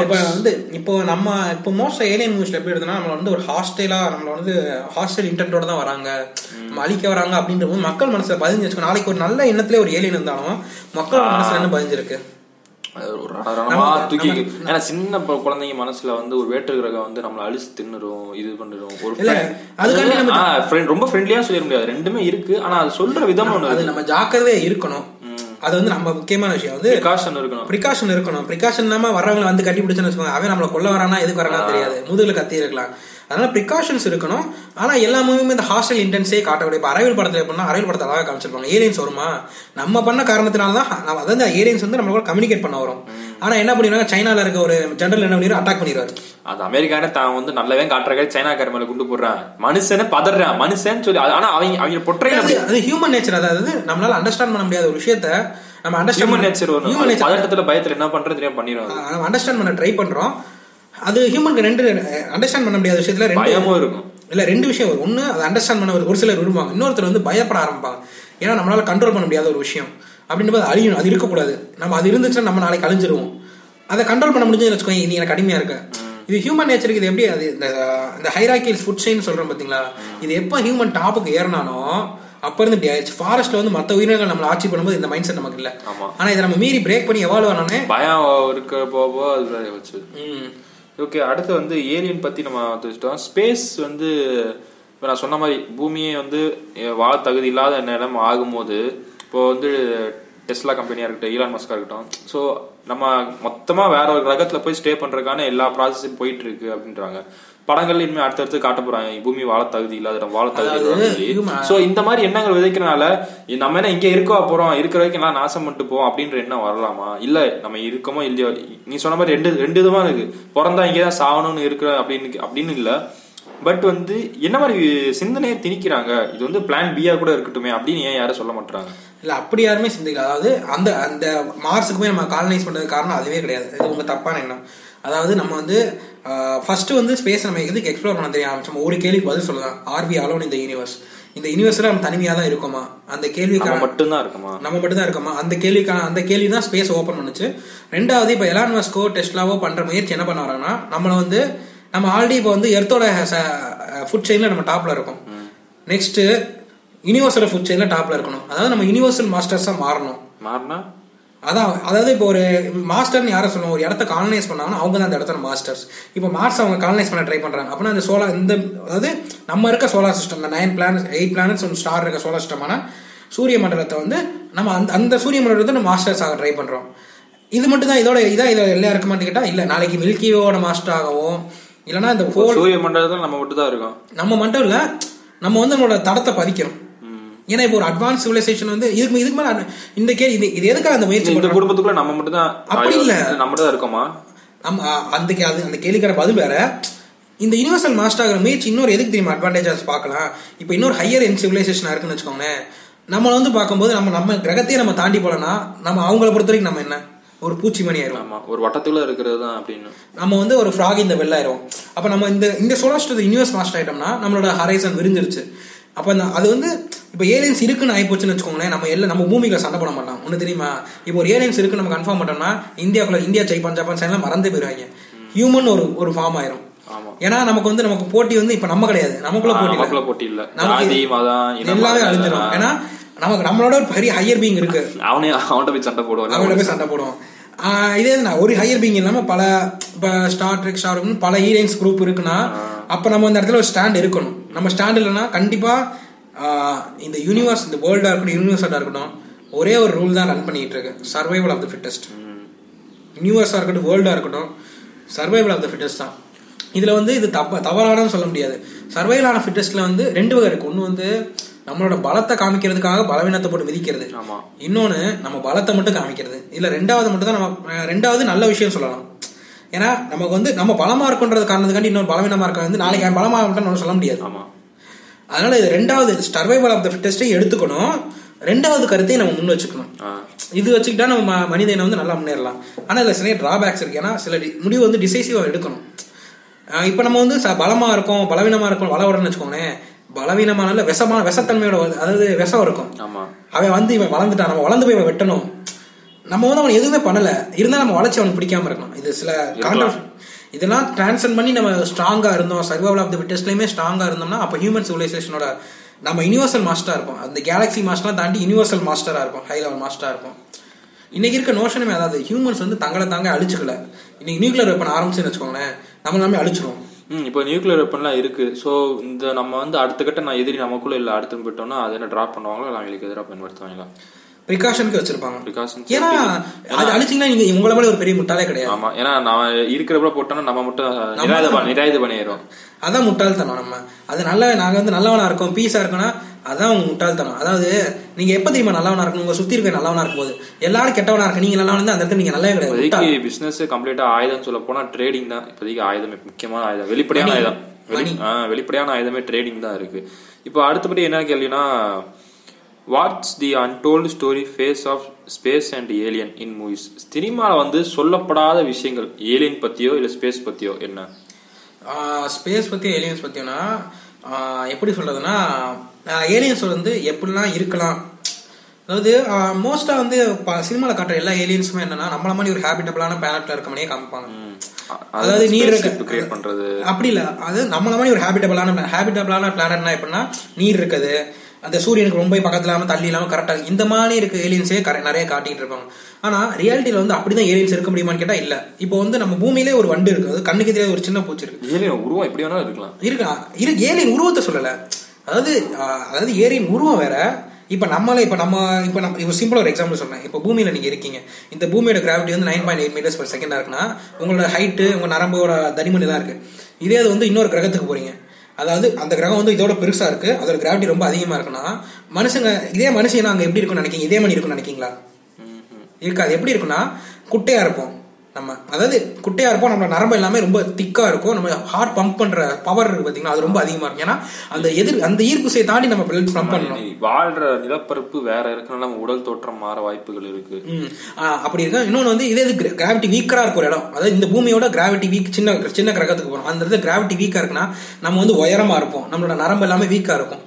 இப்ப. வந்து இப்போ நம்ம இப்போ மோஸ்ட் ஏலியன் மூவிஸ்ல எப்படி எடுத்தோம்னா நம்மள வந்து ஒரு ஹாஸ்டலா நம்மள வந்து ஹாஸ்டல் இன்டென்டோட தான் வராங்க. நம்ம அழிக்க வராங்க அப்படின்ற போது மக்கள் மனசுல பதிஞ்சு வச்சுக்கோ நாளைக்கு ஒரு நல்ல எண்ணத்துல ஒரு ஏலியன் இருந்தாலும் மக்கள் மனசுல என்ன பதிஞ்சிருக்கு? தூக்கி ஏன்னா சின்ன குழந்தைங்க மனசுல வந்து ஒரு வேற்று கிரகம் வந்து நம்மள அழிச்சு தின்னுரும் இது பண்ணிடும் ஒரு ரொம்ப ஃப்ரெண்ட்லியா சொல்லிட முடியாது. ரெண்டுமே இருக்கு. ஆனா அது சொல்ற விதம் அது நம்ம ஜாக்கிரதையா இருக்கணும். அது வந்து நம்ம முக்கியமான விஷயம். வந்து ப்ரிகாஷன் இருக்கணும். ப்ரிகாஷன் இருக்கணும். ப்ரிகாஷன் இல்லாம வர்றவங்களை வந்து கட்டி பிடிச்சுன்னு வச்சுக்கோங்க. அவன் நம்மளை கொல்ல வரானா எதுக்கு வரானா தெரியாது. முதுகுல கத்தி இருக்கலாம். அதனால ப்ரிகாஷன்ஸ் இருக்கணும். ஆனா எல்லா மூவியுமே இந்த ஹாஸ்டல் இன்டென்ஸே காட்டக்கூடிய இப்போ அறிவியல் படத்துல எப்படின்னா அறிவியல் படத்தை அழகாக காமிச்சிருப்பாங்க. ஏலியன்ஸ் வருமா? நம்ம பண்ண காரணத்தினால தான் நம்ம அதாவது ஏலியன்ஸ் வந்து நம்மளோட கம்யூனிகேட் பண்ண வரும். ஆனா என்ன பண்ணிடுவாங்க? சைனால இருக்க ஒரு ஜெனரல் என்ன பண்ணிடுவாரு? அட்டாக் பண்ணிடுவாரு. அது அமெரிக்கானே தான் வந்து நல்லவே காட்டுறக்க சைனாக்கார மேல குண்டு போடுறான். மனுஷனே பதறான். மனுஷன் சொல்லி அது- ஆனா அவங்க அவங்க பொற்றை அது ஹியூமன் நேச்சர் அதாவது நம்மளால அண்டர்ஸ்டாண்ட் பண்ண முடியாத ஒரு விஷயத்த நம்ம அண்டர்ஸ்டாண்ட் நேச்சர் ஹியூமன் நேச்சர் பதட்டத்துல பயத்துல என்ன பண்றது தெரியாம பண்ணிடுவாங்க. நம்ம அண்டர்ஸ்டாண்ட் பண்ண ட்ரை பண்றோம். அது ஹியூமனுக்கு ரெண்டு அண்டர்ஸ்டாண்ட் பண்ண முடியாத விஷயத்துல ரெண்டு இருக்கும். இல்ல ரெண்டு விஷயம் வரும் அதை அண்டர்ஸ்டாண்ட் பண்ண ஒரு- சிலர் விரும்புவாங்க. இன்னொருத்தர் வந்து பயப்பட ஆரம்பிப்பாங்க. ஏன்னா நம்மளால கண்ட்ரோல் பண்ண முடியாத ஒரு விஷயம். அப்படின்னு போது அழியணும். அது இருக்கக்கூடாது. நம்ம அது இருந்துச்சுன்னா நம்ம நாளைக்கு அழிஞ்சிருவோம். அதை கண்ட்ரோல் பண்ண முடிஞ்சதுன்னு வச்சுக்கோங்க நீ எனக்கு அடிமையா இருக்க. இது ஹியூமன் நேச்சருக்கு இது எப்படி? அது இந்த இந்த ஹைராக்கியல் ஃபுட் செயின் சொல்றோம் பாத்தீங்களா? இது எப்போ ஹியூமன் டாப்புக்கு ஏறினாலும் அப்ப இருந்து இப்படி ஆயிடுச்சு. ஃபாரஸ்ட்ல வந்து மத்த உயிரினங்கள் நம்மள ஆட்சி பண்ணும்போது இந்த மைண்ட் செட் நமக்கு இல்ல. ஆமா. ஆனா இதை நம்ம மீறி பிரேக் பண்ணி எவால்வ் ஆனோடனே பயம் இருக்க போக அது வச்சு ம், ஓகே அடுத்து வந்து ஏலியன் பத்தி நம்ம தெரிஞ்சிட்டோம். ஸ்பேஸ் வந்து இப்போ நான் சொன்ன மாதிரி பூமியே வந்து வாழ தகுதி இல்லாத நிலம் ஆகும்போது இப்போ வந்து டெஸ்லா கம்பெனியா இருக்கட்டும் ஈலான் மஸ்கா இருக்கட்டும். ஸோ நம்ம மொத்தமா வேற ஒரு கிரகத்துல போய் ஸ்டே பண்றதுக்கான எல்லா ப்ராசஸும் போயிட்டு இருக்கு அப்படின்றாங்க. படங்கள் இனிமே அடுத்தடுத்து காட்ட போறாங்க. பூமி வாழ தகுதி இல்லாத வாழ தகுதி சோ இந்த மாதிரி எண்ணங்கள் விதைக்கிறனால நம்ம என்ன இங்க இருக்கவா போறோம் இருக்கிற வரைக்கும் எல்லாம் நாசம் பண்ணிட்டு போவோம் அப்படின்ற எண்ணம் வரலாமா? இல்ல நம்ம இருக்கமோ இல்லையோ? நீ சொன்ன மாதிரி ரெண்டு ரெண்டு விதமா இருக்கு. பிறந்தா இங்கேதான் சாகணும்னு இருக்கிற அப்படின்னு அப்படின்னு இல்ல. பட் வந்து என்ன மாதிரி சிந்தனையை திணிக்கிறாங்க? இது வந்து பிளான் பியா கூட இருக்கட்டுமே அப்படின்னு ஏன் யாரும் சொல்ல மாட்டாங்க இல்ல அப்படி யாருமே சிந்திக்கல. அதாவது அந்த அந்த மார்ஸுக்கு போய் நம்ம காலனைஸ் பண்றது காரணம் அதுவே கிடையாது. இது உங்க தப்பான எண்ணம். அதாவது நம்ம வந்து ஃபர்ஸ்ட் வந்து ஸ்பேஸ் நம்ம எதுக்கு எக்ஸ்ப்ளோர் பண்ண தெரிய ஆரம்பிச்சோம். ஒரு கேள்விக்கு பதில் சொல்லலாம். ஆர்வி அலோன் இந்த யூனிவர்ஸ் இந்த யூனிவர்ஸ்ல நம்ம தனிமையா தான் இருக்கோமா? அந்த நம்ம கேள்விக்கான மட்டும்தான் இருக்குமா? நம்ம மட்டும் தான் இருக்கோமா? அந்த கேள்விக்கான அந்த கேள்வி தான் ஸ்பேஸ் ஓப்பன் பண்ணுச்சு. ரெண்டாவது இப்போ எலான் மஸ்கோ டெஸ்லாவோ பண்ற முயற்சி என்ன பண்ண வராங்கன்னா நம்மள வந்து நம்ம ஆல்ரெடி இப்போ வந்து எர்த்தோட ஃபுட் செயின்ல நம்ம டாப்ல இருக்கோம். நெக்ஸ்ட் யூனிவர்சல் ஃபுட் செயின்ல டாப்ல இருக்கணும். அதாவது நம்ம யூனிவர்சல் மாஸ்டர்ஸா மாறணும். மாறினா? அதான் அதாவது இப்போ ஒரு மாஸ்டர்னு யாரை சொல்லுவோம்? ஒரு இடத்த காலனைஸ் பண்ணாங்கன்னா அவங்க தான் அந்த இடத்துல மாஸ்டர்ஸ் இப்போ மார்ஸ் அவங்க காலனைஸ் பண்ண ட்ரை பண்றாங்க. அப்படின்னா அந்த சோலார் இந்த அதாவது நம்ம இருக்க சோலார் சிஸ்டம் இந்த nine planet eight planets one star இருக்க சோலார் சிஸ்டமான சூரிய மண்டலத்தை வந்து நம்ம அந்த அந்த சூரிய மண்டலத்தை நம்ம மாஸ்டர்ஸ் ஆக ட்ரை பண்றோம். இது மட்டும் தான் இதோட இதான் இதோட எல்லாம் இருக்குமான்னு கேட்டா இல்ல நாளைக்கு மில்கியோட மாஸ்டர் ஆகவும் இல்லைன்னா இந்த சூரிய மண்டலத்துல நம்ம மட்டும் தான் இருக்கோம். நம்ம மட்டும் இல்ல நம்ம வந்து நம்மளோட தடத்தை பதிக்கிறோம். ஏன்னா இப்போ ஒரு அட்வான்ஸ் சிவிலைசேஷன் வந்து இதுக்கு இதுக்கு மேல இந்த கேள்வி இது இது எதுக்காக அந்த முயற்சி இந்த குடும்பத்துக்குள்ள நம்ம மட்டும் தான் அப்படி இல்ல. நம்ம தான் இருக்கோமா? நம்ம அந்த கே- அது அந்த கேள்விக்கான பதில் வேற. இந்த யூனிவர்சல் மாஸ்டர் ஆகிற முயற்சி இன்னொரு எதுக்கு தெரியுமா அட்வான்டேஜஸ் பார்க்கலாம்? இப்போ இன்னொரு ஹையர் என் சிவிலைசேஷன் இருக்குன்னு வச்சுக்கோங்களேன். நம்ம வந்து பார்க்கும்போது நம்ம நம்ம கிரகத்தையே நம்ம தாண்டி போலனா நம்ம அவங்கள பொறுத்த வரைக்கும் நம்ம என்ன? ஒரு பூச்சி மணி ஆயிரும். ஆமா ஒரு வட்டத்துக்குள்ள இருக்கிறது தான் அப்படின்னு. நம்ம வந்து ஒரு ஃப்ராக் இந்த வெள்ளாயிரும். அப்ப நம்ம இந்த இந்த சோலார் யூனிவர்ஸ் மாஸ்டர் ஆயிட்டோம்னா நம்மளோட ஹரைசன் விரிஞ்சிருச்சு. அப்ப அந்த அது வந்து இப்போ ஏலியன்ஸ் இருக்குன்னு ஆயிப்போச்சுன்னு வச்சுக்கோங்களேன் நம்ம எல்லாம் நம்ம பூமியில சண்டை போட மாட்டோம். ஒண்ணு தெரியுமா? இப்போ ஒரு ஏலியன்ஸ் இருக்குன்னு நம்ம கன்ஃபார்ம் பண்ணோம்னா இந்தியாக்குள்ள இந்தியா ஜெய்பான் ஜப்பான் சைனா மறந்து போயிருவாங்க. ஹியூமன் ஒரு ஒரு ஃபார்ம் ஆயிரும். ஏன்னா நமக்கு வந்து நமக்கு போட்டி வந்து இப்ப நம்ம கிடையாது. நமக்குள்ள போட்டி. நமக்குள்ள போட்டி இல்ல. நமக்கு எல்லாமே அழிஞ்சிடும். ஏன்னா நமக்கு நம்மளோட ஒரு பெரிய ஹையர் பீங் இருக்கு. அவனே அவன்கிட்ட போய் சண்டை போடுவான். அவங்கள போய் சண்டை போடுவோம் ஆஹ் இதே நான் ஒரு ஹையர் பீங் இல்லாம பல இப்போ ஸ்டார் ட்ரெக் ஸ்டார் பல ஹீரோயின்ஸ் குரூப் இருக்குன்னா அப்ப நம்ம அந்த இடத்துல ஒரு ஸ்டாண்ட் இருக்கணும். நம்ம ஸ்டாண்ட் இல்லைன்னா கண்டிப்பா ஆஹ் இந்த யூனிவர்ஸ் இந்த வேர்ல்டா இருக்கட்டும் யூனிவர்ஸா இருக்கட்டும் ஒரே ஒரு ரூல் தான் ரன் பண்ணிட்டு இருக்கு. சர்வைவல் ஆஃப் த ஃபிட்டஸ்ட் யூனிவர்ஸா இருக்கட்டும் வேர்ல்டா இருக்கட்டும் சர்வைவல் ஆஃப் த ஃபிட்டஸ்ட் தான். இதுல வந்து இது தப்ப தவறானு சொல்ல முடியாது. சர்வைவல் ஆன ஃபிட்டஸ்ட்ல வந்து ரெண்டு வகை இருக்கு. ஒன்று வந்து நம்மளோட பலத்தை காமிக்கிறதுக்காக பலவீனத்தை போட்டு மிதிக்கிறது. ஆமா. இன்னொன்னு நம்ம பலத்தை மட்டும் காமிக்கிறது. இல்ல ரெண்டாவது மட்டும் தான் நம்ம ரெண்டாவது நல்ல விஷயம் சொல்லலாம். ஏன்னா நமக்கு வந்து நம்ம பலமா இருக்குன்றது காரணத்துக்காண்டி இன்னொரு பலவீனமா இருக்க வந்து நாளைக்கு அவன் பலமா இருக்கணும்னு சொல்ல முடியாது. ஆமா. அதனால இது ரெண்டாவது சர்வைவல் ஆஃப் த ஃபிட்டஸ்டையும் எடுத்துக்கணும். ரெண்டாவது கருத்தையும் நம்ம முன் வச்சுக்கணும். இது வச்சுக்கிட்டா நம்ம ம- மனித இனம் வந்து நல்லா முன்னேறலாம். ஆனா இதுல சில டிராபேக்ஸ் இருக்கு. ஏன்னா சில முடிவு வந்து டிசைசிவா எடுக்கணும். இப்ப நம்ம வந்து ச- பலமா இருக்கோம் பலவீனமா இருக்கோம் வளவடன்னு வச்சுக்கோங்களேன் பலவீனமான விஷமான விஷத்தன்மையோட அதாவது விஷம் இருக்கும். அவன் வந்து இவன் வளர்ந்துட்டான் நம்ம வளர்ந்து போய் இவன் வெட்டணும். நம்ம வந்து அவன் எதுவுமே பண்ணல. இருந்தா நம்ம வளர்ச்சி அவனுக்கு பிடிக்காம இருக்கலாம் இது சில இதெல்லாம் டிரான்சன் பண்ணி நம்ம ஸ்ட்ராங்கா இருந்தோம். சர்வைவல் ஆஃப் த விட்டஸ்ட்லயுமே ஸ்ட்ராங்கா இருந்தோம்னா அப்ப ஹியூமன் சிவிலைசேஷனோட நம்ம யூனிவர்சல் மாஸ்டரா இருப்போம். அந்த கேலக்ஸி மாஸ்டர்லாம் தாண்டி யூனிவர்சல் மாஸ்டரா இருப்போம். ஹை லெவல் மாஸ்டரா இருப்போம். இன்னைக்கு இருக்க நோஷனுமே அதாவது ஹியூமன்ஸ் வந்து தங்களை தாங்க அழிச்சுக்கல. இன்னைக்கு நியூக்ளியர் வெப்பன் ஆரம்பிச்சுன்னு வச்சுக்கோங்களேன். நம்ம எல்லாமே அழிச்சிரும் ம் இப்போ நியூக்ளியர் வெப்பன்லாம் இருக்கு. ஸோ இந்த நம்ம வந்து அடுத்த கட்ட நான் எதிரி நமக்குள்ள இல்லை அடுத்து போயிட்டோம்னா அதை என்ன ட்ராப் பண்ணுவாங்களோ இல்லை அவங்களுக்கு எதிராக பயன்படுத்துவாங்களா? ப்ரிகாஷனுக்கு வச்சிருப்பாங்க. Precautions ஏன்னா அது அழிச்சிங்கன்னா நீங்க உங்களை மாதிரி ஒரு பெரிய முட்டாளே கிடையாது. ஆமா ஏன்னா நான் இருக்கிறப்ப போட்டோம்னா நம்ம மட்டும் நிராயுத நிராயுத பண்ணிடுறோம் அதான் முட்டாள்தனம் நம்ம. அது நல்ல நாங்க வந்து நல்லவனா இருக்கோம் பீஸா இருக்கோம்னா அதான் உங்க முட்டாள்தனம். அதாவது நீங்க எப்ப தெரியுமா நல்லவனா இருக்கணும்? உங்க சுத்தி இருக்க நல்லவனா இருக்கும்போது. எல்லாரும் கெட்டவனா இருக்க நீங்க நல்லவனா இருந்தா அந்த இடத்துல நீங்க நல்லவே கிடையாது. பிசினஸ் கம்ப்ளீட்டா ஆயுதம் சொல்ல போனா ட்ரேடிங் தான். இப்போதைக்கு ஆயுதம் முக்கியமான ஆயுதம். வெளிப்படையான. ஆயுதம். வெளிப்படையான ஆயுதமே ட்ரேடிங் தான் இருக்கு. இப்போ அடுத்தபடி என்ன கேள்வினா what's the untold story face of space and alien in movies சினிமாவில் வந்து சொல்லப்படாத விஷயங்கள் ஏலியன் பத்தியோ இல்லை ஸ்பேஸ் பத்தியோ என்ன? ஸ்பேஸ் பத்தி ஏலியன்ஸ் பத்தினா எப்படி சொல்றதுன்னா ஏலியன்ஸ் வந்து எப்படிலாம் இருக்கலாம்? அதாவது மோஸ்டா வந்து சினிமாவில் காட்டுற எல்லா ஏலியன்ஸுமே என்னன்னா நம்மள மாதிரி ஒரு ஹேபிட்டபிளான பிளானட்ல இருக்க மாதிரியே காமிப்பாங்க. அதாவது நீர் கிரியேட் பண்றது. அப்படி இல்ல. அது நம்மள மாதிரி ஒரு ஹேபிட்டபிளான ஹேபிட்டபிளான பிளானட்னா எப்படின்னா நீர் இருக்குது. அந்த சூரியனுக்கு ரொம்ப பக்கத்துல இல்லாம தள்ளி இல்லாம கரெக்டா இந்த மாதிரி இருக்க ஏலியன்ஸே நிறைய காட்டிட்டு இருப்பாங்க. ஆனா ரியாலிட்டியில வந்து அப்படிதான் ஏலியன்ஸ் இருக்க முடியுமான்னு கேட்டா இல்ல. இப்போ வந்து நம்ம பூமியிலே ஒரு வண்டு இருக்கு. அது கண்ணுக்கு தெரியாத ஒரு சின்ன பூச்சி இருக்கு. ஏலியன் உருவம் எப்படி வேணாலும் இருக்கலாம். இருக்கா? இரு ஏலியன் உருவத்தை சொல்லல. அதாவது அதாவது ஏலியன் உருவம் வேற. இப்போ நம்மளே இப்போ நம்ம இப்போ நம்ம இப்போ சிம்பிள் ஒரு எக்ஸாம்பிள் சொன்னேன் இப்போ பூமியில் நீங்கள் இருக்கீங்க. இந்த பூமியோட கிராவிட்டி வந்து nine point eight metres per செகண்டாக இருக்குன்னா உங்களோட ஹைட்டு உங்கள் நரம்போட தடிமணி தான் இருக்கு. இதே அது வந்து இன்னொரு கிரகத்துக்கு போறீங்க. அதாவது அந்த கிரகம் வந்து இதோட பெருசா இருக்கு. அதோட கிராவிட்டி ரொம்ப அதிகமா இருக்குன்னா மனுஷங்க இதே மனுஷங்க அங்க எப்படி இருக்கும்னு நினைக்கீங்க இதே மாதிரி இருக்கும்னு நினைக்கீங்களா இருக்காது. எப்படி இருக்குன்னா குட்டையா இருப்போம். நம்ம அதாவது குட்டையா இருப்போம் நம்ம நரம்பு எல்லாமே ரொம்ப திக்கா இருக்கும். நம்ம ஹார்ட் பம்ப் பண்ற பவர் இருக்கு பாத்தீங்கன்னா அது ரொம்ப அதிகமா இருக்கும். ஏன்னா அந்த எதிர் அந்த ஈர்ப்பு செய்ய தாண்டி நம்ம பிளட் பம்ப் பண்ணணும். நீ வாழ்ற நிலப்பரப்பு வேற இருக்கனால நம்ம உடல் தோற்றம் மாற வாய்ப்புகள் இருக்கு. அப்படி இருக்கு? இன்னொன்று வந்து இதே இது கிராவிட்டி வீக்கரா இருக்க ஒரு இடம். அதாவது இந்த பூமியோட கிராவிட்டி வீக் சின்ன சின்ன கிரகத்துக்கு போறோம். அந்த இடத்துல கிராவிட்டி வீக்கா இருக்குன்னா நம்ம வந்து உயரமா இருப்போம். நம்மளோட நரம்பு எல்லாமே வீக்கா இருக்கும்.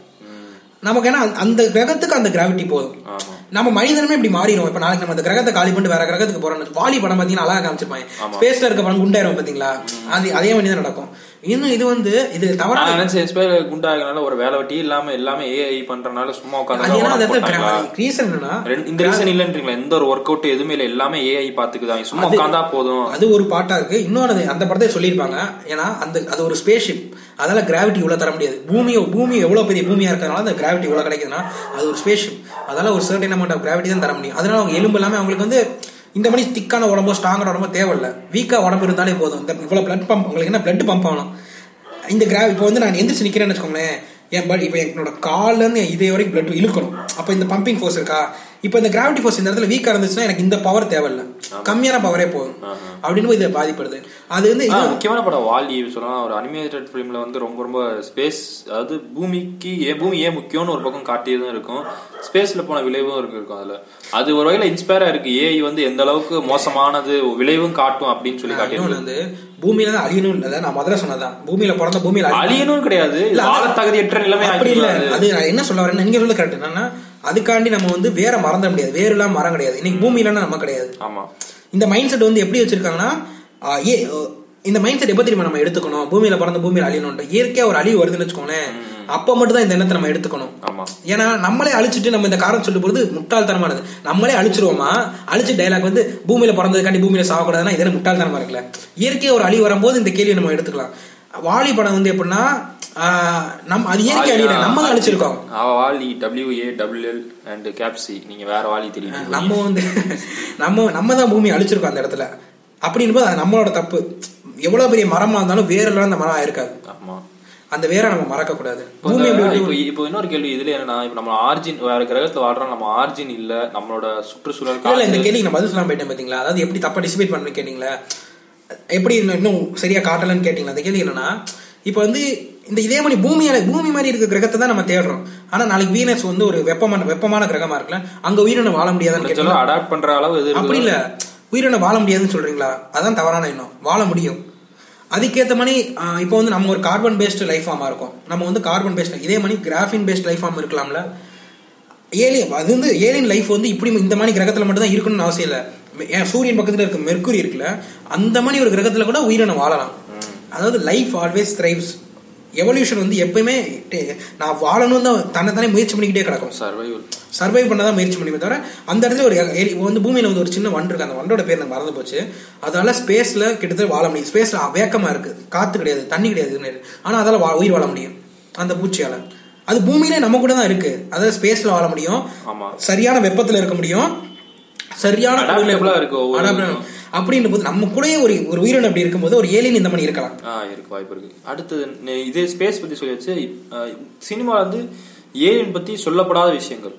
நமக்கு ஏன்னா அந்த- கிரகத்துக்கு அந்த கிராவிட்டி போதும். நம்ம மனிதனுமே இப்படி மாறிடும் இப்ப நாளைக்கு நம்ம அந்த கிரகத்தை காலி பண்ணிட்டு வேற கிரகத்துக்கு போறோம் வாலி படம் பாத்தீங்கன்னா அழகா காமிச்சிருப்பாங்க. ஸ்பேஸ்ல இருக்க படம் குண்டாயிரும் பாத்தீங்களா அது அதே மாதிரி தான் நடக்கும். இன்னும் இது வந்து இது தவறா நான் நினைச்சேன் எஸ்பேர் குண்டாகனால ஒரு வேலை வெட்டி இல்லாம எல்லாமே ஏஐ பண்றனால சும்மா உட்காந்து ரீசன் என்னன்னா இந்த ரீசன் இல்லன்றீங்களா? எந்த ஒரு ஒர்க் அவுட் எதுவுமே இல்ல. எல்லாமே ஏஐ பாத்துக்குதாங்க சும்மா உட்காந்தா போதும். அது ஒரு பாட்டா இருக்கு. இன்னொன்று அந்த படத்தை சொல்லியிருப்பாங்க. ஏன்னா அந்த அது ஒரு ஸ்பேஸ் ஷிப் அதால கிராவிட்டி இவ்வளவு தர முடியாது. பூமி பூமி எவ்வளவு பெரிய பூமியா இருக்கிறதுனால அந்த கிராவிட்டி இவ்வளவு கிடைக்குதுன்னா அது ஒரு ஸ்பேஸ் ஷிப் அதால ஒரு சர்டன் அமௌண்ட் ஆஃப் கிராவிட்டி தான் தர முடியும். அதனால அவங்க எலும்பு எல்லாமே அவங்களுக்கு வந்து இந்த மாதிரி திக்கான உடம்போ ஸ்ட்ராங்கான உடம்போ தேவையில்லை. வீக்காக உடம்பு இருந்தாலே போதும். இந்த இவ்வளோ பிளட் பம்ப் உங்களுக்கு என்ன பிளட் பம்ப் ஆகணும்? இந்த கிரா இப்போ வந்து நான் எந்திரிச்சு நிற்கிறேன்னு வச்சுக்கோங்களேன். என் பட் இப்போ என்னோட கால்ல இருந்து இதே வரைக்கும் பிளட் இழுக்கணும். அப்போ இந்த பம்பிங் ஃபோர்ஸ் இருக்கா? இப்போ இந்த கிராவிட்டி ஃபோர்ஸ் இந்த இடத்துல வீக்கா இருந்துச்சுன்னா எனக்கு இந்த பவர் தேவையில்ல. கம்மியான பவரே போதும். அப்படின்னு போய் இதை பாதிப்படுது. அது வந்து முக்கியமான படம் வாலி சொல்லலாம். ஒரு அனிமேட்டட் ஃபிலிம்ல வந்து ரொம்ப ரொம்ப ஸ்பேஸ் அதாவது பூமிக்கு ஏன் பூமி ஏன் முக்கியம்னு ஒரு பக்கம் காட்டியதும் இருக்கும். ஸ்பேஸ்ல போன விளைவும் இருக்கு இருக்கும் அதுல. அது ஒரு வகையில இன்ஸ்பயரா இருக்கு ஏஐ வந்து எந்த அளவுக்கு மோசமானது விளைவும் காட்டும் அப்படின்னு சொல்லி காட்டியிருக்கு. வந்து பூமியில தான் அழியணும் இல்லை நான் முதல்ல சொன்னதான் பூமியில பிறந்த பூமியில அழி- அழியணும் கிடையாது. தகுதியற்ற நிலைமை அப்படி இல்ல. அது நான் என்ன சொல்ல வரேன் நீங்க சொல்ல கரெக்ட் என்னன்னா அதுக்காண்டி நம்ம வந்து வேற மறந்துட முடியாது. வேறு இல்லாம மரம் கிடையாது. இன்னைக்கு பூமியில நம்ம கிடையாது. ஆமா. இந்த மைண்ட் செட் வந்து எப்படி வச்சிருக்காங்கன்னா ஏ இந்த மைண்ட் செட் எப்ப தெரியுமா நம்ம எடுத்துக்கணும்? பூமியில பிறந்த பூமியில அழியணும்ட்டு இயற்கையா ஒரு அழிவு வருதுன்னு வச்சுக்கோங்களேன். அப்ப மட்டும் தான் இந்த எண்ணத்தை நம்ம எடுத்துக்கணும். ஏன்னா நம்மளே அழிச்சிட்டு நம்ம இந்த காரணம் சொல்லும் போது முட்டாள்தனமானது. நம்மளே அழிச்சிருவோமா? அழிச்சு டைலாக் வந்து பூமியில பிறந்ததுக்காண்டி பூமியில சாகக்கூடாதுன்னா இதே முட்டாள்தனமா இருக்குல்ல. இயற்கையா ஒரு அழிவு வரும்போது இந்த கேள்வியை நம்ம எடுத்துக்கலாம். வாலி படம் வந்து எப்படின்னா நம்ம அது இயற்கை அழியில நம்ம தான் அழிச்சிருக்கோம். அவ Wally W A WL and கேப்சி நீங்க வேற வாலி தெரியும்? நம்ம வந்து நம்ம நம்ம தான் பூமி அழிச்சிருக்கோம் அந்த இடத்துல. அப்படின்னும் போது அது நம்மளோட தப்பு. எவ்வளவு பெரிய மரமா இருந்தாலும் வேரெல்லாம் அந்த மரம் ஆயிருக்காது. ஆமா. அந்த வேரை நம்ம மறக்க கூடாது இப்போ இன்னொரு கேள்வி இதுல என்னன்னா இப்போ நம்ம ஆர்ஜின் வேற கிரகத்துல வாழ்றோம் நம்ம ஆர்ஜின் இல்ல நம்மளோட சுற்றுச்சூழல் இல்ல இந்த கேள்விக்கு நான் பதில் சொல்லாம போயிட்டேன் பாத்தீங்களா? அதாவது எப்படி தப்பா டிசிபேட் பண்ணு கேட்டீங்களா? எப்படி இன்னும் சரியா காட்டலன்னு கேட்டீங்களா? அந்த கேள்வி என்னன்னா இப்போ வந்து இந்த இதே மாதிரி பூமியால பூமி மாதிரி இருக்க கிரகத்தை தான் நம்ம தேடுறோம். ஆனா நாளைக்கு வீனஸ் வந்து ஒரு வெப்பமான வெப்பமான கிரகமா இருக்குல்ல அங்க உயிரினம் வாழ முடியாதுன்னு அடாப்ட் பண்ற அளவு அப்படி இல்ல. உயிரினம் வாழ முடியாதுன்னு சொல்றீங்களா? அதான் தவறான எண்ணம். வாழ முடியும். அதுக்கேற்ற மாதிரி இப்போ வந்து நம்ம ஒரு கார்பன் பேஸ்டு லைஃப் ஃபார்மா இருக்கும். நம்ம வந்து கார்பன் பேஸ்ட் இதே மாதிரி கிராஃபின் பேஸ்ட் லைஃப் ஃபார்ம் இருக்கலாம்ல. ஏலியன் அது வந்து ஏலியன் லைஃப் வந்து இப்படி இந்த மாதிரி கிரகத்துல மட்டும் தான் இருக்கணும்னு அவசியம் இல்லை. ஏன் சூரியன் பக்கத்துல இருக்க மெர்க்குரி இருக்குல்ல அந்த மாதிரி ஒரு கிரகத்துல கூட உயிரினம் வாழலாம். அதாவது லைஃப் ஆல்வேஸ் thrives. எவல்யூஷன் வந்து எப்பயுமே நான் வாழணும் தான் தன்னை தானே முயற்சி பண்ணிக்கிட்டே கிடக்கும். சர்வைவல் சர்வை பண்ண தான் முயற்சி பண்ணிமே தவிர அந்த இடத்துல ஒரு இப்போ வந்து பூமியில வந்து ஒரு சின்ன வண்டு இருக்கு. அந்த வண்டோட பேர் எனக்கு மறந்து போச்சு. அதால ஸ்பேஸ்ல கிட்டத்தட்ட வாழ முடியும். ஸ்பேஸ்ல வேக்கமா இருக்கு. காத்து கிடையாது தண்ணி கிடையாது இதுன்னு. ஆனா அதால வா- உயிர் வாழ முடியும். அந்த பூச்சியால. அது பூமியிலே நம்ம கூட தான் இருக்கு. அதாவது ஸ்பேஸ்ல வாழ முடியும். சரியான வெப்பத்துல இருக்க முடியும். சரியான இருக்கு அப்படின்னும் போது நம்ம கூடயே ஒரு ஒரு உயிரினம் அப்படி இருக்கும்போது ஒரு ஏலியன் இந்த மாதிரி இருக்கலாம். ஆ இருக்கு வாய்ப்பு இருக்கு. அடுத்தது இதே ஸ்பேஸ் பத்தி சொல்லியாச்சு சினிமா வந்து ஏலியன் பத்தி சொல்லப்படாத விஷயங்கள்.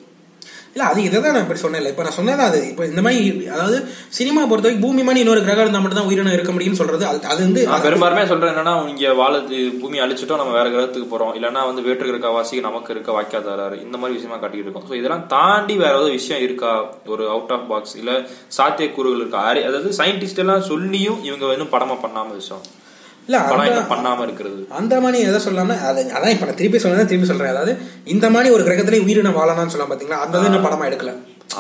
இல்ல அது இதை தான் நான் இப்படி சொன்னேன் இப்ப நான் சொன்னது அது இப்ப இந்த மாதிரி அதாவது சினிமா பொறுத்த வரைக்கும் பூமி மாதிரி இன்னொரு கிரகம் இருந்தா மட்டும் தான் உயிரினம் இருக்க முடியும்னு சொல்றது அது அது வந்து நான் பெரும்பாலுமே சொல்றேன் என்னன்னா இங்க வாழது பூமி அழிச்சிட்டோம் நம்ம வேற கிரகத்துக்கு போறோம். இல்லைன்னா வந்து வேற்று கிரக வாசி நமக்கு இருக்க வாய்க்காதாரு இந்த மாதிரி விஷயமா காட்டிட்டு இருக்கோம். ஸோ இதெல்லாம் தாண்டி வேற ஏதாவது விஷயம் இருக்கா? ஒரு அவுட் ஆஃப் பாக்ஸ் இல்ல சாத்தியக்கூறுகள் இருக்கா? அதாவது சயின்டிஸ்ட் எல்லாம் சொல்லியும் இவங்க இன்னும் படமா பண்ணாம விஷயம் இல்ல பண்ணாம இருக்கிறது. அந்த மாதிரி எதை சொல்லாம அது அதான் இப்ப நான் திருப்பி சொல்றேன் திருப்பி சொல்றேன். அதாவது இந்த மாதிரி ஒரு கிரகத்திலே உயிரினம் வாழலாம்னு சொல்லலாம் பாத்தீங்களா? அந்த இன்னும் படமா எடுக்கல.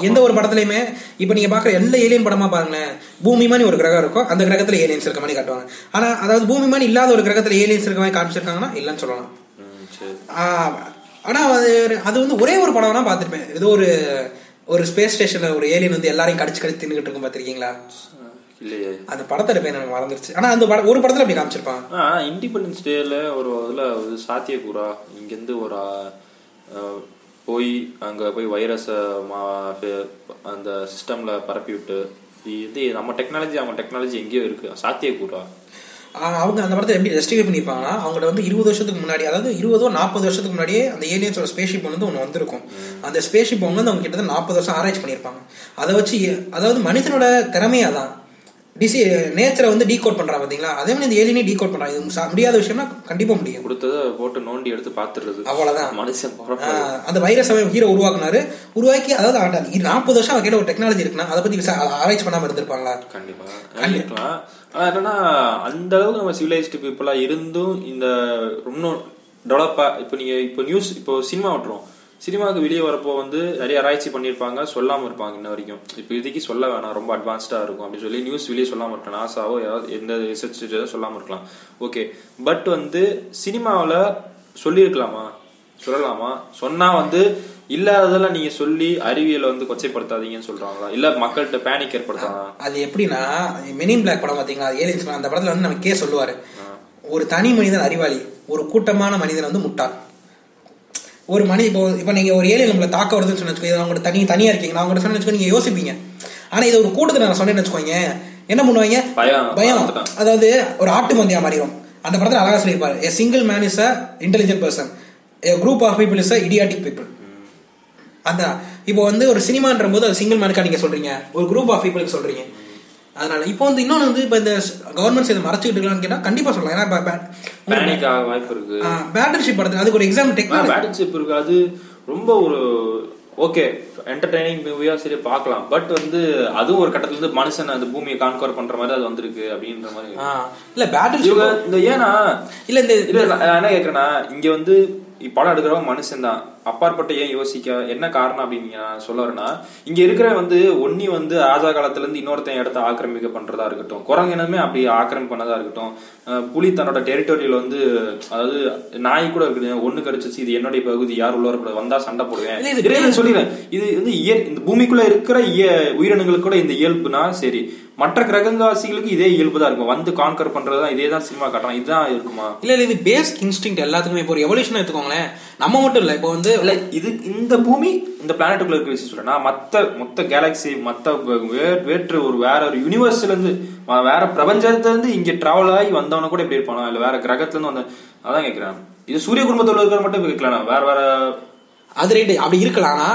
எந்த ஒரு படத்துலயுமே இப்ப நீங்க பாக்குற எந்த ஏலியன் படமா பாருங்களேன் பூமி மாதிரி ஒரு கிரகம் இருக்கும் அந்த கிரகத்துல ஏலியன்ஸ் இருக்க மாதிரி காட்டுவாங்க. ஆனா அதாவது பூமி மாதிரி இல்லாத ஒரு கிரகத்துல ஏலியன்ஸ் இருக்க மாதிரி காமிச்சிருக்காங்கன்னா இல்லைன்னு சொல்லலாம். ஆனா அது அது வந்து ஒரே ஒரு படம் வேணா பார்த்திருப்பேன். ஏதோ ஒரு ஒரு ஸ்பேஸ் ஸ்டேஷன்ல ஒரு ஏலியன் வந்து எல்லாரையும் கடிச்சு கடிச்சு தின்னுகிட்டு இருக்கும் பாத்திருக்கீங்களா? இல்லையே. அந்த படத்தோட பேர் எனக்கு மறந்துருச்சு. ஆனா அந்த படம் ஒரு படத்துல அப்படி காமிச்சிருப்பாங்க ஆ இண்டிபெண்டன்ஸ் டேல ஒரு இதுல ஒரு சாத்தியக்கூறா. இங்கேருந்து ஒரு போய் அங்க போய் வைரஸை அந்த சிஸ்டம்ல பரப்பி விட்டு இது நம்ம டெக்னாலஜி அவங்க டெக்னாலஜி எங்கேயோ இருக்கு. சாத்தியக்கூறா. அவங்க அந்த படத்தை எப்படி ஜஸ்டிஃபை பண்ணியிருப்பாங்கன்னா அவங்கள்ட்ட வந்து இருபது வருஷத்துக்கு முன்னாடி அதாவது இருபதோ நாற்பது வருஷத்துக்கு முன்னாடியே அந்த ஏலியன்ஸோட ஸ்பேஸ்ஷிப் வந்து ஒன்று வந்திருக்கும். அந்த அவங்க வந்து அவங்க கிட்டத்தட்ட நாற்பது வருஷம் ஆராய்ச்சி பண்ணியிருப்பாங்க. அதை வச்சு அதாவது மனுஷனோட திறமையா தான் டிசி நேச்சரை வந்து டீகோட் பண்றான் பாத்தீங்களா? அதே மாதிரி இந்த ஏலியனே டீகோட் பண்றான் இது முடியாத விஷயம்னா கண்டிப்பா முடியும். கொடுத்ததை போட்டு நோண்டி எடுத்து பாத்துடுறது அவ்வளவுதான். மனுஷன் அந்த வைரஸ் ஹீரோ உருவாக்குனாரு. உருவாக்கி அதாவது நாற்பது வருஷம் அவங்க கிட்ட ஒரு டெக்னாலஜி இருக்குன்னா அதை பத்தி விசா- ஆராய்ச்சி பண்ணாம இருந்திருப்பாங்களா? கண்டிப்பா. இருக்கலாம். ஆனா என்னன்னா அந்த அளவுக்கு நம்ம சிவிலைஸ்டு பீப்புளா இருந்தும் இந்த இன்னும் டெவலப்பா இப்போ நீங்க இப்போ நியூஸ் இப்போ சினிமா விட்டுரும் சினிமாவுக்கு வெளியே வரப்போ வந்து நிறைய ஆராய்ச்சி பண்ணியிருப்பாங்க சொல்லாம இருப்பாங்க இன்ன வரைக்கும். இப்போ இதுக்கு சொல்ல வேணாம் ரொம்ப அட்வான்ஸ்டா இருக்கும் அப்படின்னு சொல்லி நியூஸ் வெளியே சொல்லாம இருக்கலாம். நாசாவோ ஏதாவது எந்த ரிசர்ச் சொல்லாம இருக்கலாம். ஓகே பட் வந்து சினிமாவில் சொல்லியிருக்கலாமா? சொல்லலாமா? சொன்னா வந்து இல்லாததெல்லாம் நீங்க சொல்லி அறிவியலை வந்து கொச்சைப்படுத்தாதீங்கன்னு சொல்றாங்களா? இல்ல மக்கள்கிட்ட பேனிக் ஏற்படுத்தாங்களா அது எப்படின்னா மெனின் பிளாக் படம் பாத்தீங்களா? ஏலியன்ஸ் அந்த படத்துல வந்து நம்ம கே சொல்லுவாரு ஒரு தனி மனிதன் அறிவாளி ஒரு கூட்டமான மனிதன் வந்து முட்டாள். ஒரு மனித இப்போ இப்போ நீங்க ஒரு ஏலியன் நம்மளை தாக்க வருதுன்னு சொன்னு வச்சுக்கோங்க அவங்க தனி தனியா இருக்கீங்க நான் உங்கள்கிட்ட சொன்னு வச்சுக்கோ நீங்க யோசிப்பீங்க. ஆனா இது ஒரு கூட்டத்தை நான் சொன்னேன்னு வச்சுக்கோங்க என்ன பண்ணுவாங்க? பயம். அதாவது ஒரு ஆட்டு மந்தியா மாறிடும். அந்த படத்துல அழகா சொல்லியிருப்பாரு. A single man is a intelligent person a group of people is a idiotic people அதான் இப்போ வந்து ஒரு சினிமான்ற போது அது சிங்கிள் மேனுக்கா நீங்க சொல்றீங்க? ஒரு குரூப் ஆஃப் பீப்புளுக்கு சொல்றீங்க. அதனால இப்போ வந்து இன்னொன்று வந்து இப்போ இந்த கவர்மெண்ட்ஸ் இதை மறைச்சிக்கிட்டு இருக்கலாம்னு கேட்டா கண்டிப்பா சொல்லலாம். ஏன்னா பேனிக் ஆக வாய்ப்பு இருக்கு. பேட்டர்ஷிப் படத்துல அதுக்கு ஒரு எக்ஸாம் டெக்னாலஜி பேட்டில்ஷிப் இருக்கு அது ரொம்ப ஒரு ஓகே என்டர்டைனிங் மூவியா சரி பார்க்கலாம். பட் வந்து அதுவும் ஒரு கட்டத்துல இருந்து மனுஷன் அந்த பூமியை கான்கவர் பண்ற மாதிரி அது வந்திருக்கு அப்படின்ற மாதிரி. இல்ல பேட்டர்ஷிப் இவங்க இந்த ஏன்னா இல்ல இந்த என்ன கேக்குறேன்னா இங்க வந்து படம் எடுக்கிறவங்க மனுஷன் தான். அப்பாற்பட்ட ஏன் யோசிக்க என்ன காரணம் அப்படின்னு நான் சொல்ல வரேன்னா இங்க இருக்கிற வந்து ஒன்னி வந்து ராஜா காலத்துல இருந்து இன்னொருத்தன் இடத்த ஆக்கிரமிக்க பண்றதா இருக்கட்டும். குரங்கு இனமே அப்படி ஆக்கிரமி பண்ணதா இருக்கட்டும். புலி தன்னோட டெரிட்டோரியில வந்து அதாவது நாய் கூட இருக்குது ஒண்ணு கடிச்சிச்சு இது என்னுடைய பகுதி யார் உள்ள வரக்கூடாது வந்தா சண்டை போடுவேன். சொல்லிடுறேன். இது வந்து இயற் இந்த பூமிக்குள்ள இருக்கிற இய- உயிரினங்களுக்கு கூட இந்த இயல்புனா சரி. மற்ற கிரகவாசிகளுக்கு இதே இயல்பு தான் இருக்கும். வந்து கான்கர் பண்றதுதான் இதே தான் சினிமா காட்டுறான் இதுதான் இருக்குமா? இல்ல இல்ல இது பேஸ்க் இன்ஸ்டிங் எல்லாத்துக்குமே. இப்போ ஒரு எவல்யூஷன் எடுத்துக்கோங்களேன். நம்ம மட்டும் இல்ல இப்போ வந்து இல்ல இது இந்த பூமி இந்த பிளானட்டுக்குள்ள இருக்க விஷயம் சொல்றேன். மத்த மொத்த கேலக்சி மத்த வேற்று ஒரு வேற ஒரு யூனிவர்ஸ்ல இருந்து வேற பிரபஞ்சத்துல இருந்து இங்க டிராவல் ஆகி வந்தவன கூட எப்படி இருப்பானா? இல்ல வேற கிரகத்துல இருந்து வந்த அதான் கேக்குறேன். இது சூரிய குடும்பத்துல இருக்கிற மட்டும் கேட்கலாம் வேற வேற அது ரைட்டு அப்படி இருக்கலாம் ஆனா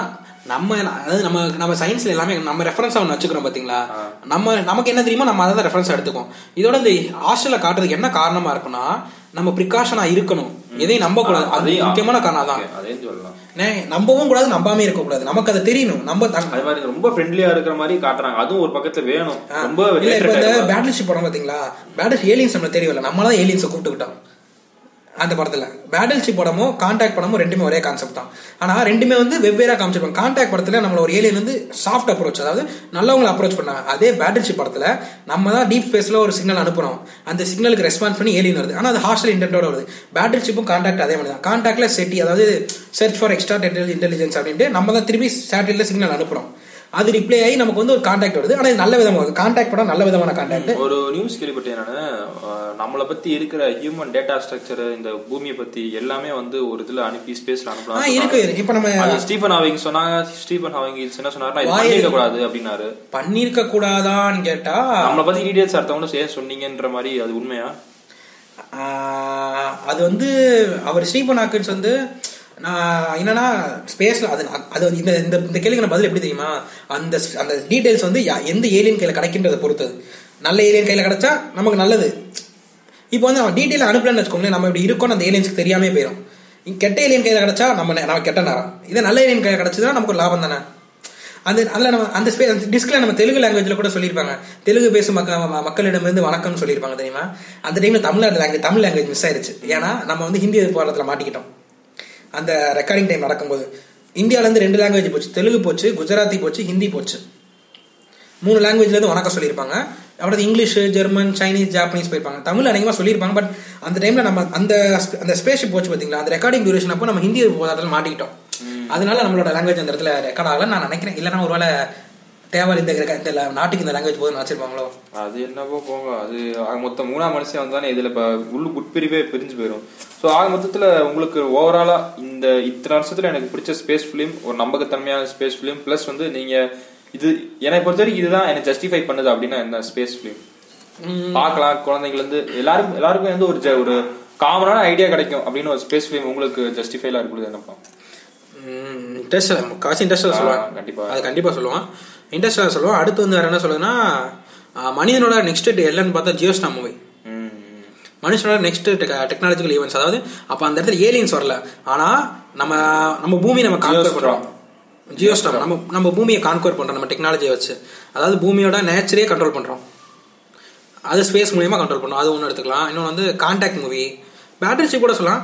நம்ம அதாவது நம்ம நம்ம சயின்ஸ்ல எல்லாமே நம்ம ரெஃபரன்ஸா ஒன்று வச்சுக்கிறோம் பாத்தீங்களா? நம்ம நமக்கு என்ன தெரியுமோ நம்ம அதை தான் ரெஃபரன்ஸ் எடுத்துக்கோம் இதோட இந்த ஹாஸ்டல்ல காட்டுறதுக்கு என்ன காரணமா இருக்குன்னா நம்ம ப்ரிகாஷனா இருக்கணும். எதையும் நம்ப கூடாது அது முக்கியமான காரணம் Okay, அதையும் சொல்லலாம். நம்பவும் கூடாது நம்பாமே இருக்க கூடாது நமக்கு அது தெரியணும். நம்ம தன்- அது மாதிரி ரொம்ப ஃப்ரெண்ட்லியா இருக்கிற மாதிரி காட்டுறாங்க. அதுவும் ஒரு பக்கத்துல வேணும். ரொம்ப இல்ல இப்ப இந்த பேட்டில் ஷிப் படம் பாத்தீங்களா? பேட்டில் ஏலியன்ஸ் நம்ம தெரியல நம்மளால ஏலியன்ஸை கூப்பிட்டுக்கிட்டோம். அந்த படத்தில். பேட்டில் ஷிப் படமும் கான்டாக்ட் படமும் ரெண்டுமே ஒரே கான்செப்ட் தான். ஆனால் ரெண்டுமே வந்து வெவ்வேறா காமிச்சிருப்பாங்க கான்டாக்ட் படத்தில் நம்மள ஒரு ஏலியன் வந்து சாஃப்ட் அப்ரோச் அதாவது நல்லவங்களை அப்ரோச் பண்ணாங்க. அதே பேட்டில் ஷிப் நம்ம தான் டீப் ஸ்பேஸில் ஒரு சிக்னல் அனுப்புறோம். அந்த சிக்னலுக்கு ரெஸ்பான்ஸ் பண்ணி ஏலியன் வருது. ஆனால் அது ஹாஸ்டல் இன்டென்ட்டோட வருது. பேட்டில் ஷிப்பும் கான்டாக்ட் அதே மாதிரி தான். கான்டாக்டில் செட்டி அதாவது சர்ச் ஃபார் எக்ஸ்ட்ரா இன்டெலிஜென்ஸ் அப்படின்ட்டு நம்ம தான் திருப்பி சேட்டலைட்டில் சிக்னல் அனுப்புறோம். அது ரிப்ளை ஆகி நமக்கு வந்து ஒரு கான்டாக்ட் வருது. ஆனா இது நல்ல விதமா வருது. கான்டாக்ட் படம் நல்ல விதமான கான்டாக்ட் ஒரு நியூஸ் கேள்விப்பட்டேன் நானு. நம்மளை பத்தி இருக்கிற ஹியூமன் டேட்டா ஸ்ட்ரக்சர் இந்த பூமியை பத்தி எல்லாமே வந்து ஒரு இதுல அனுப்பி ஸ்பேஸ்ல அனுப்பலாம் இருக்கு. இப்ப நம்ம ஸ்டீபன் ஹாவிங் சொன்னாங்க. ஸ்டீபன் ஹாவிங் என்ன சொன்னாருன்னா பண்ணிருக்க கூடாது அப்படின்னாரு. பண்ணிருக்க கூடாதான்னு கேட்டா நம்மளை பத்தி டீடைல்ஸ் அடுத்தவங்க ஏன் சொன்னீங்கன்ற மாதிரி அது உண்மையா? அது வந்து அவர் ஸ்டீபன் ஹாக்கின்ஸ் வந்து நான் என்னன்னா ஸ்பேஸ்ல அது அது இந்த இந்த இந்த கேள்விக்கான பதில் எப்படி தெரியுமா? அந்த அந்த டீடைல்ஸ் வந்து எந்த ஏலியன் கையில் கிடைக்கின்றதை பொறுத்தது நல்ல ஏலியன் கையில் கிடைச்சா நமக்கு நல்லது. இப்போ வந்து அவன் டீட்டெயில் அனுப்பலன்னு வச்சுக்கோங்களேன் நம்ம இப்படி இருக்கோம் அந்த ஏலியன்ஸ்க்கு தெரியாமே போயிடும் கெட்ட ஏலியன் கையில் கிடைச்சா நம்ம நம்ம கெட்ட நேரம். இதே நல்ல ஏலியன் கையில் கிடச்சதுன்னா நமக்கு ஒரு லாபம் தானே? அந்த அதில் நம்ம அந்த ஸ்பே அந்த டிஸ்கில் நம்ம தெலுங்கு லாங்குவேஜில் கூட சொல்லியிருப்பாங்க. தெலுங்கு பேசும் மக்க ம- மக்களிடமிருந்து வணக்கம்னு சொல்லியிருப்பாங்க தெரியுமா? அந்த டைமில் Tamil Nadu language Tamil language miss ஆயிடுச்சு ஏன்னா நம்ம வந்து ஹிந்தி போராட்டத்தில் மாட்டிக்கிட்டோம். அந்த ரெக்கார்டிங் டைம் நடக்கும்போது. இந்தியாவிலேருந்து ரெண்டு லாங்குவேஜ் போச்சு. தெலுங்கு போச்சு குஜராத்தி போச்சு ஹிந்தி போச்சு. மூணு லாங்குவேஜ்லேருந்து வணக்கம் சொல்லியிருப்பாங்க. அப்புறம் இங்கிலீஷ் ஜெர்மன் சைனீஸ் ஜாப்பனீஸ் போயிருப்பாங்க. தமிழ் அதிகமாக சொல்லியிருப்பாங்க. பட் அந்த டைமில் நம்ம அந்த அந்த ஸ்பேஸ் போச்சு பார்த்தீங்களா அந்த ரெக்கார்டிங் டியூரேஷன் அப்போ நம்ம ஹிந்தி போராட்டத்தில் மாட்டிக்கிட்டோம். அதனால நம்மளோட லாங்குவேஜ் அந்த இடத்துல ரெக்கார்ட் ஆகல நான் நினைக்கிறேன். இல்லைன்னா ஒருவேளை தேவை இந்த இந்த நாட்டுக்கு இந்த லாங்குவேஜ் போதும் நினைச்சிருப்பாங்களோ? அது என்னவோ போங்க. அது ஆக மொத்தம் மூணாம் மனுஷன் வந்தானே இதுல இப்ப உள்ளு உட்பிரிவே பிரிஞ்சு போயிடும் ஸோ ஆக மொத்தத்துல உங்களுக்கு ஓவராலா இந்த இத்தனை வருஷத்துல எனக்கு பிடிச்ச ஸ்பேஸ் ஃபிலிம் ஒரு நம்பகத்தன்மையான ஸ்பேஸ் ஃபிலிம் ப்ளஸ் வந்து நீங்க இது என்னை பொறுத்த வரைக்கும் இதுதான் எனக்கு ஜஸ்டிஃபை பண்ணுது அப்படின்னா என்ன ஸ்பேஸ் ஃபிலிம் பார்க்கலாம் குழந்தைங்கள இருந்து எல்லாரும் எல்லாருக்கும் வந்து ஒரு ஜ- ஒரு காமனான ஐடியா கிடைக்கும் அப்படின்னு ஒரு ஸ்பேஸ் ஃபிலிம் உங்களுக்கு ஜஸ்டிஃபைலா இருக்குது என்னப்பா? இன்ட்ரெஸ்ட் காசு இன்ட்ரெஸ்டாக சொல்லுவாங்க. கண்டிப்பா. அது கண்டிப்பாக சொல்லுவான். இன்ட்ரெஸ்டாக சொல்லுவான் அடுத்து வந்து வேற என்ன சொல்லுதுன்னா மனிதனோட நெக்ஸ்ட் எல்லன்னு பார்த்தா ஜியோஸ்டா மூவி மனுஷனோட நெக்ஸ்ட் டெக்னாலஜிக்கல் ஈவெண்ட்ஸ் அதாவது அப்போ அந்த இடத்துல ஏலியன்ஸ் வரல. ஆனால் நம்ம நம்ம பூமி நம்ம கான்கோர் பண்ணுறோம் ஜியோஸ்டாம் நம்ம நம்ம பூமியை கான்கோர் பண்ணுறோம் நம்ம டெக்னாலஜியை வச்சு. அதாவது பூமியோட நேச்சரே கண்ட்ரோல் பண்ணுறோம் அது ஸ்பேஸ் மூலியமா கண்ட்ரோல் பண்ணும். அது ஒன்று எடுத்துக்கலாம். இன்னொன்று வந்து கான்டாக்ட் மூவி பேட்டரி சிப் கூட சொல்லலாம்.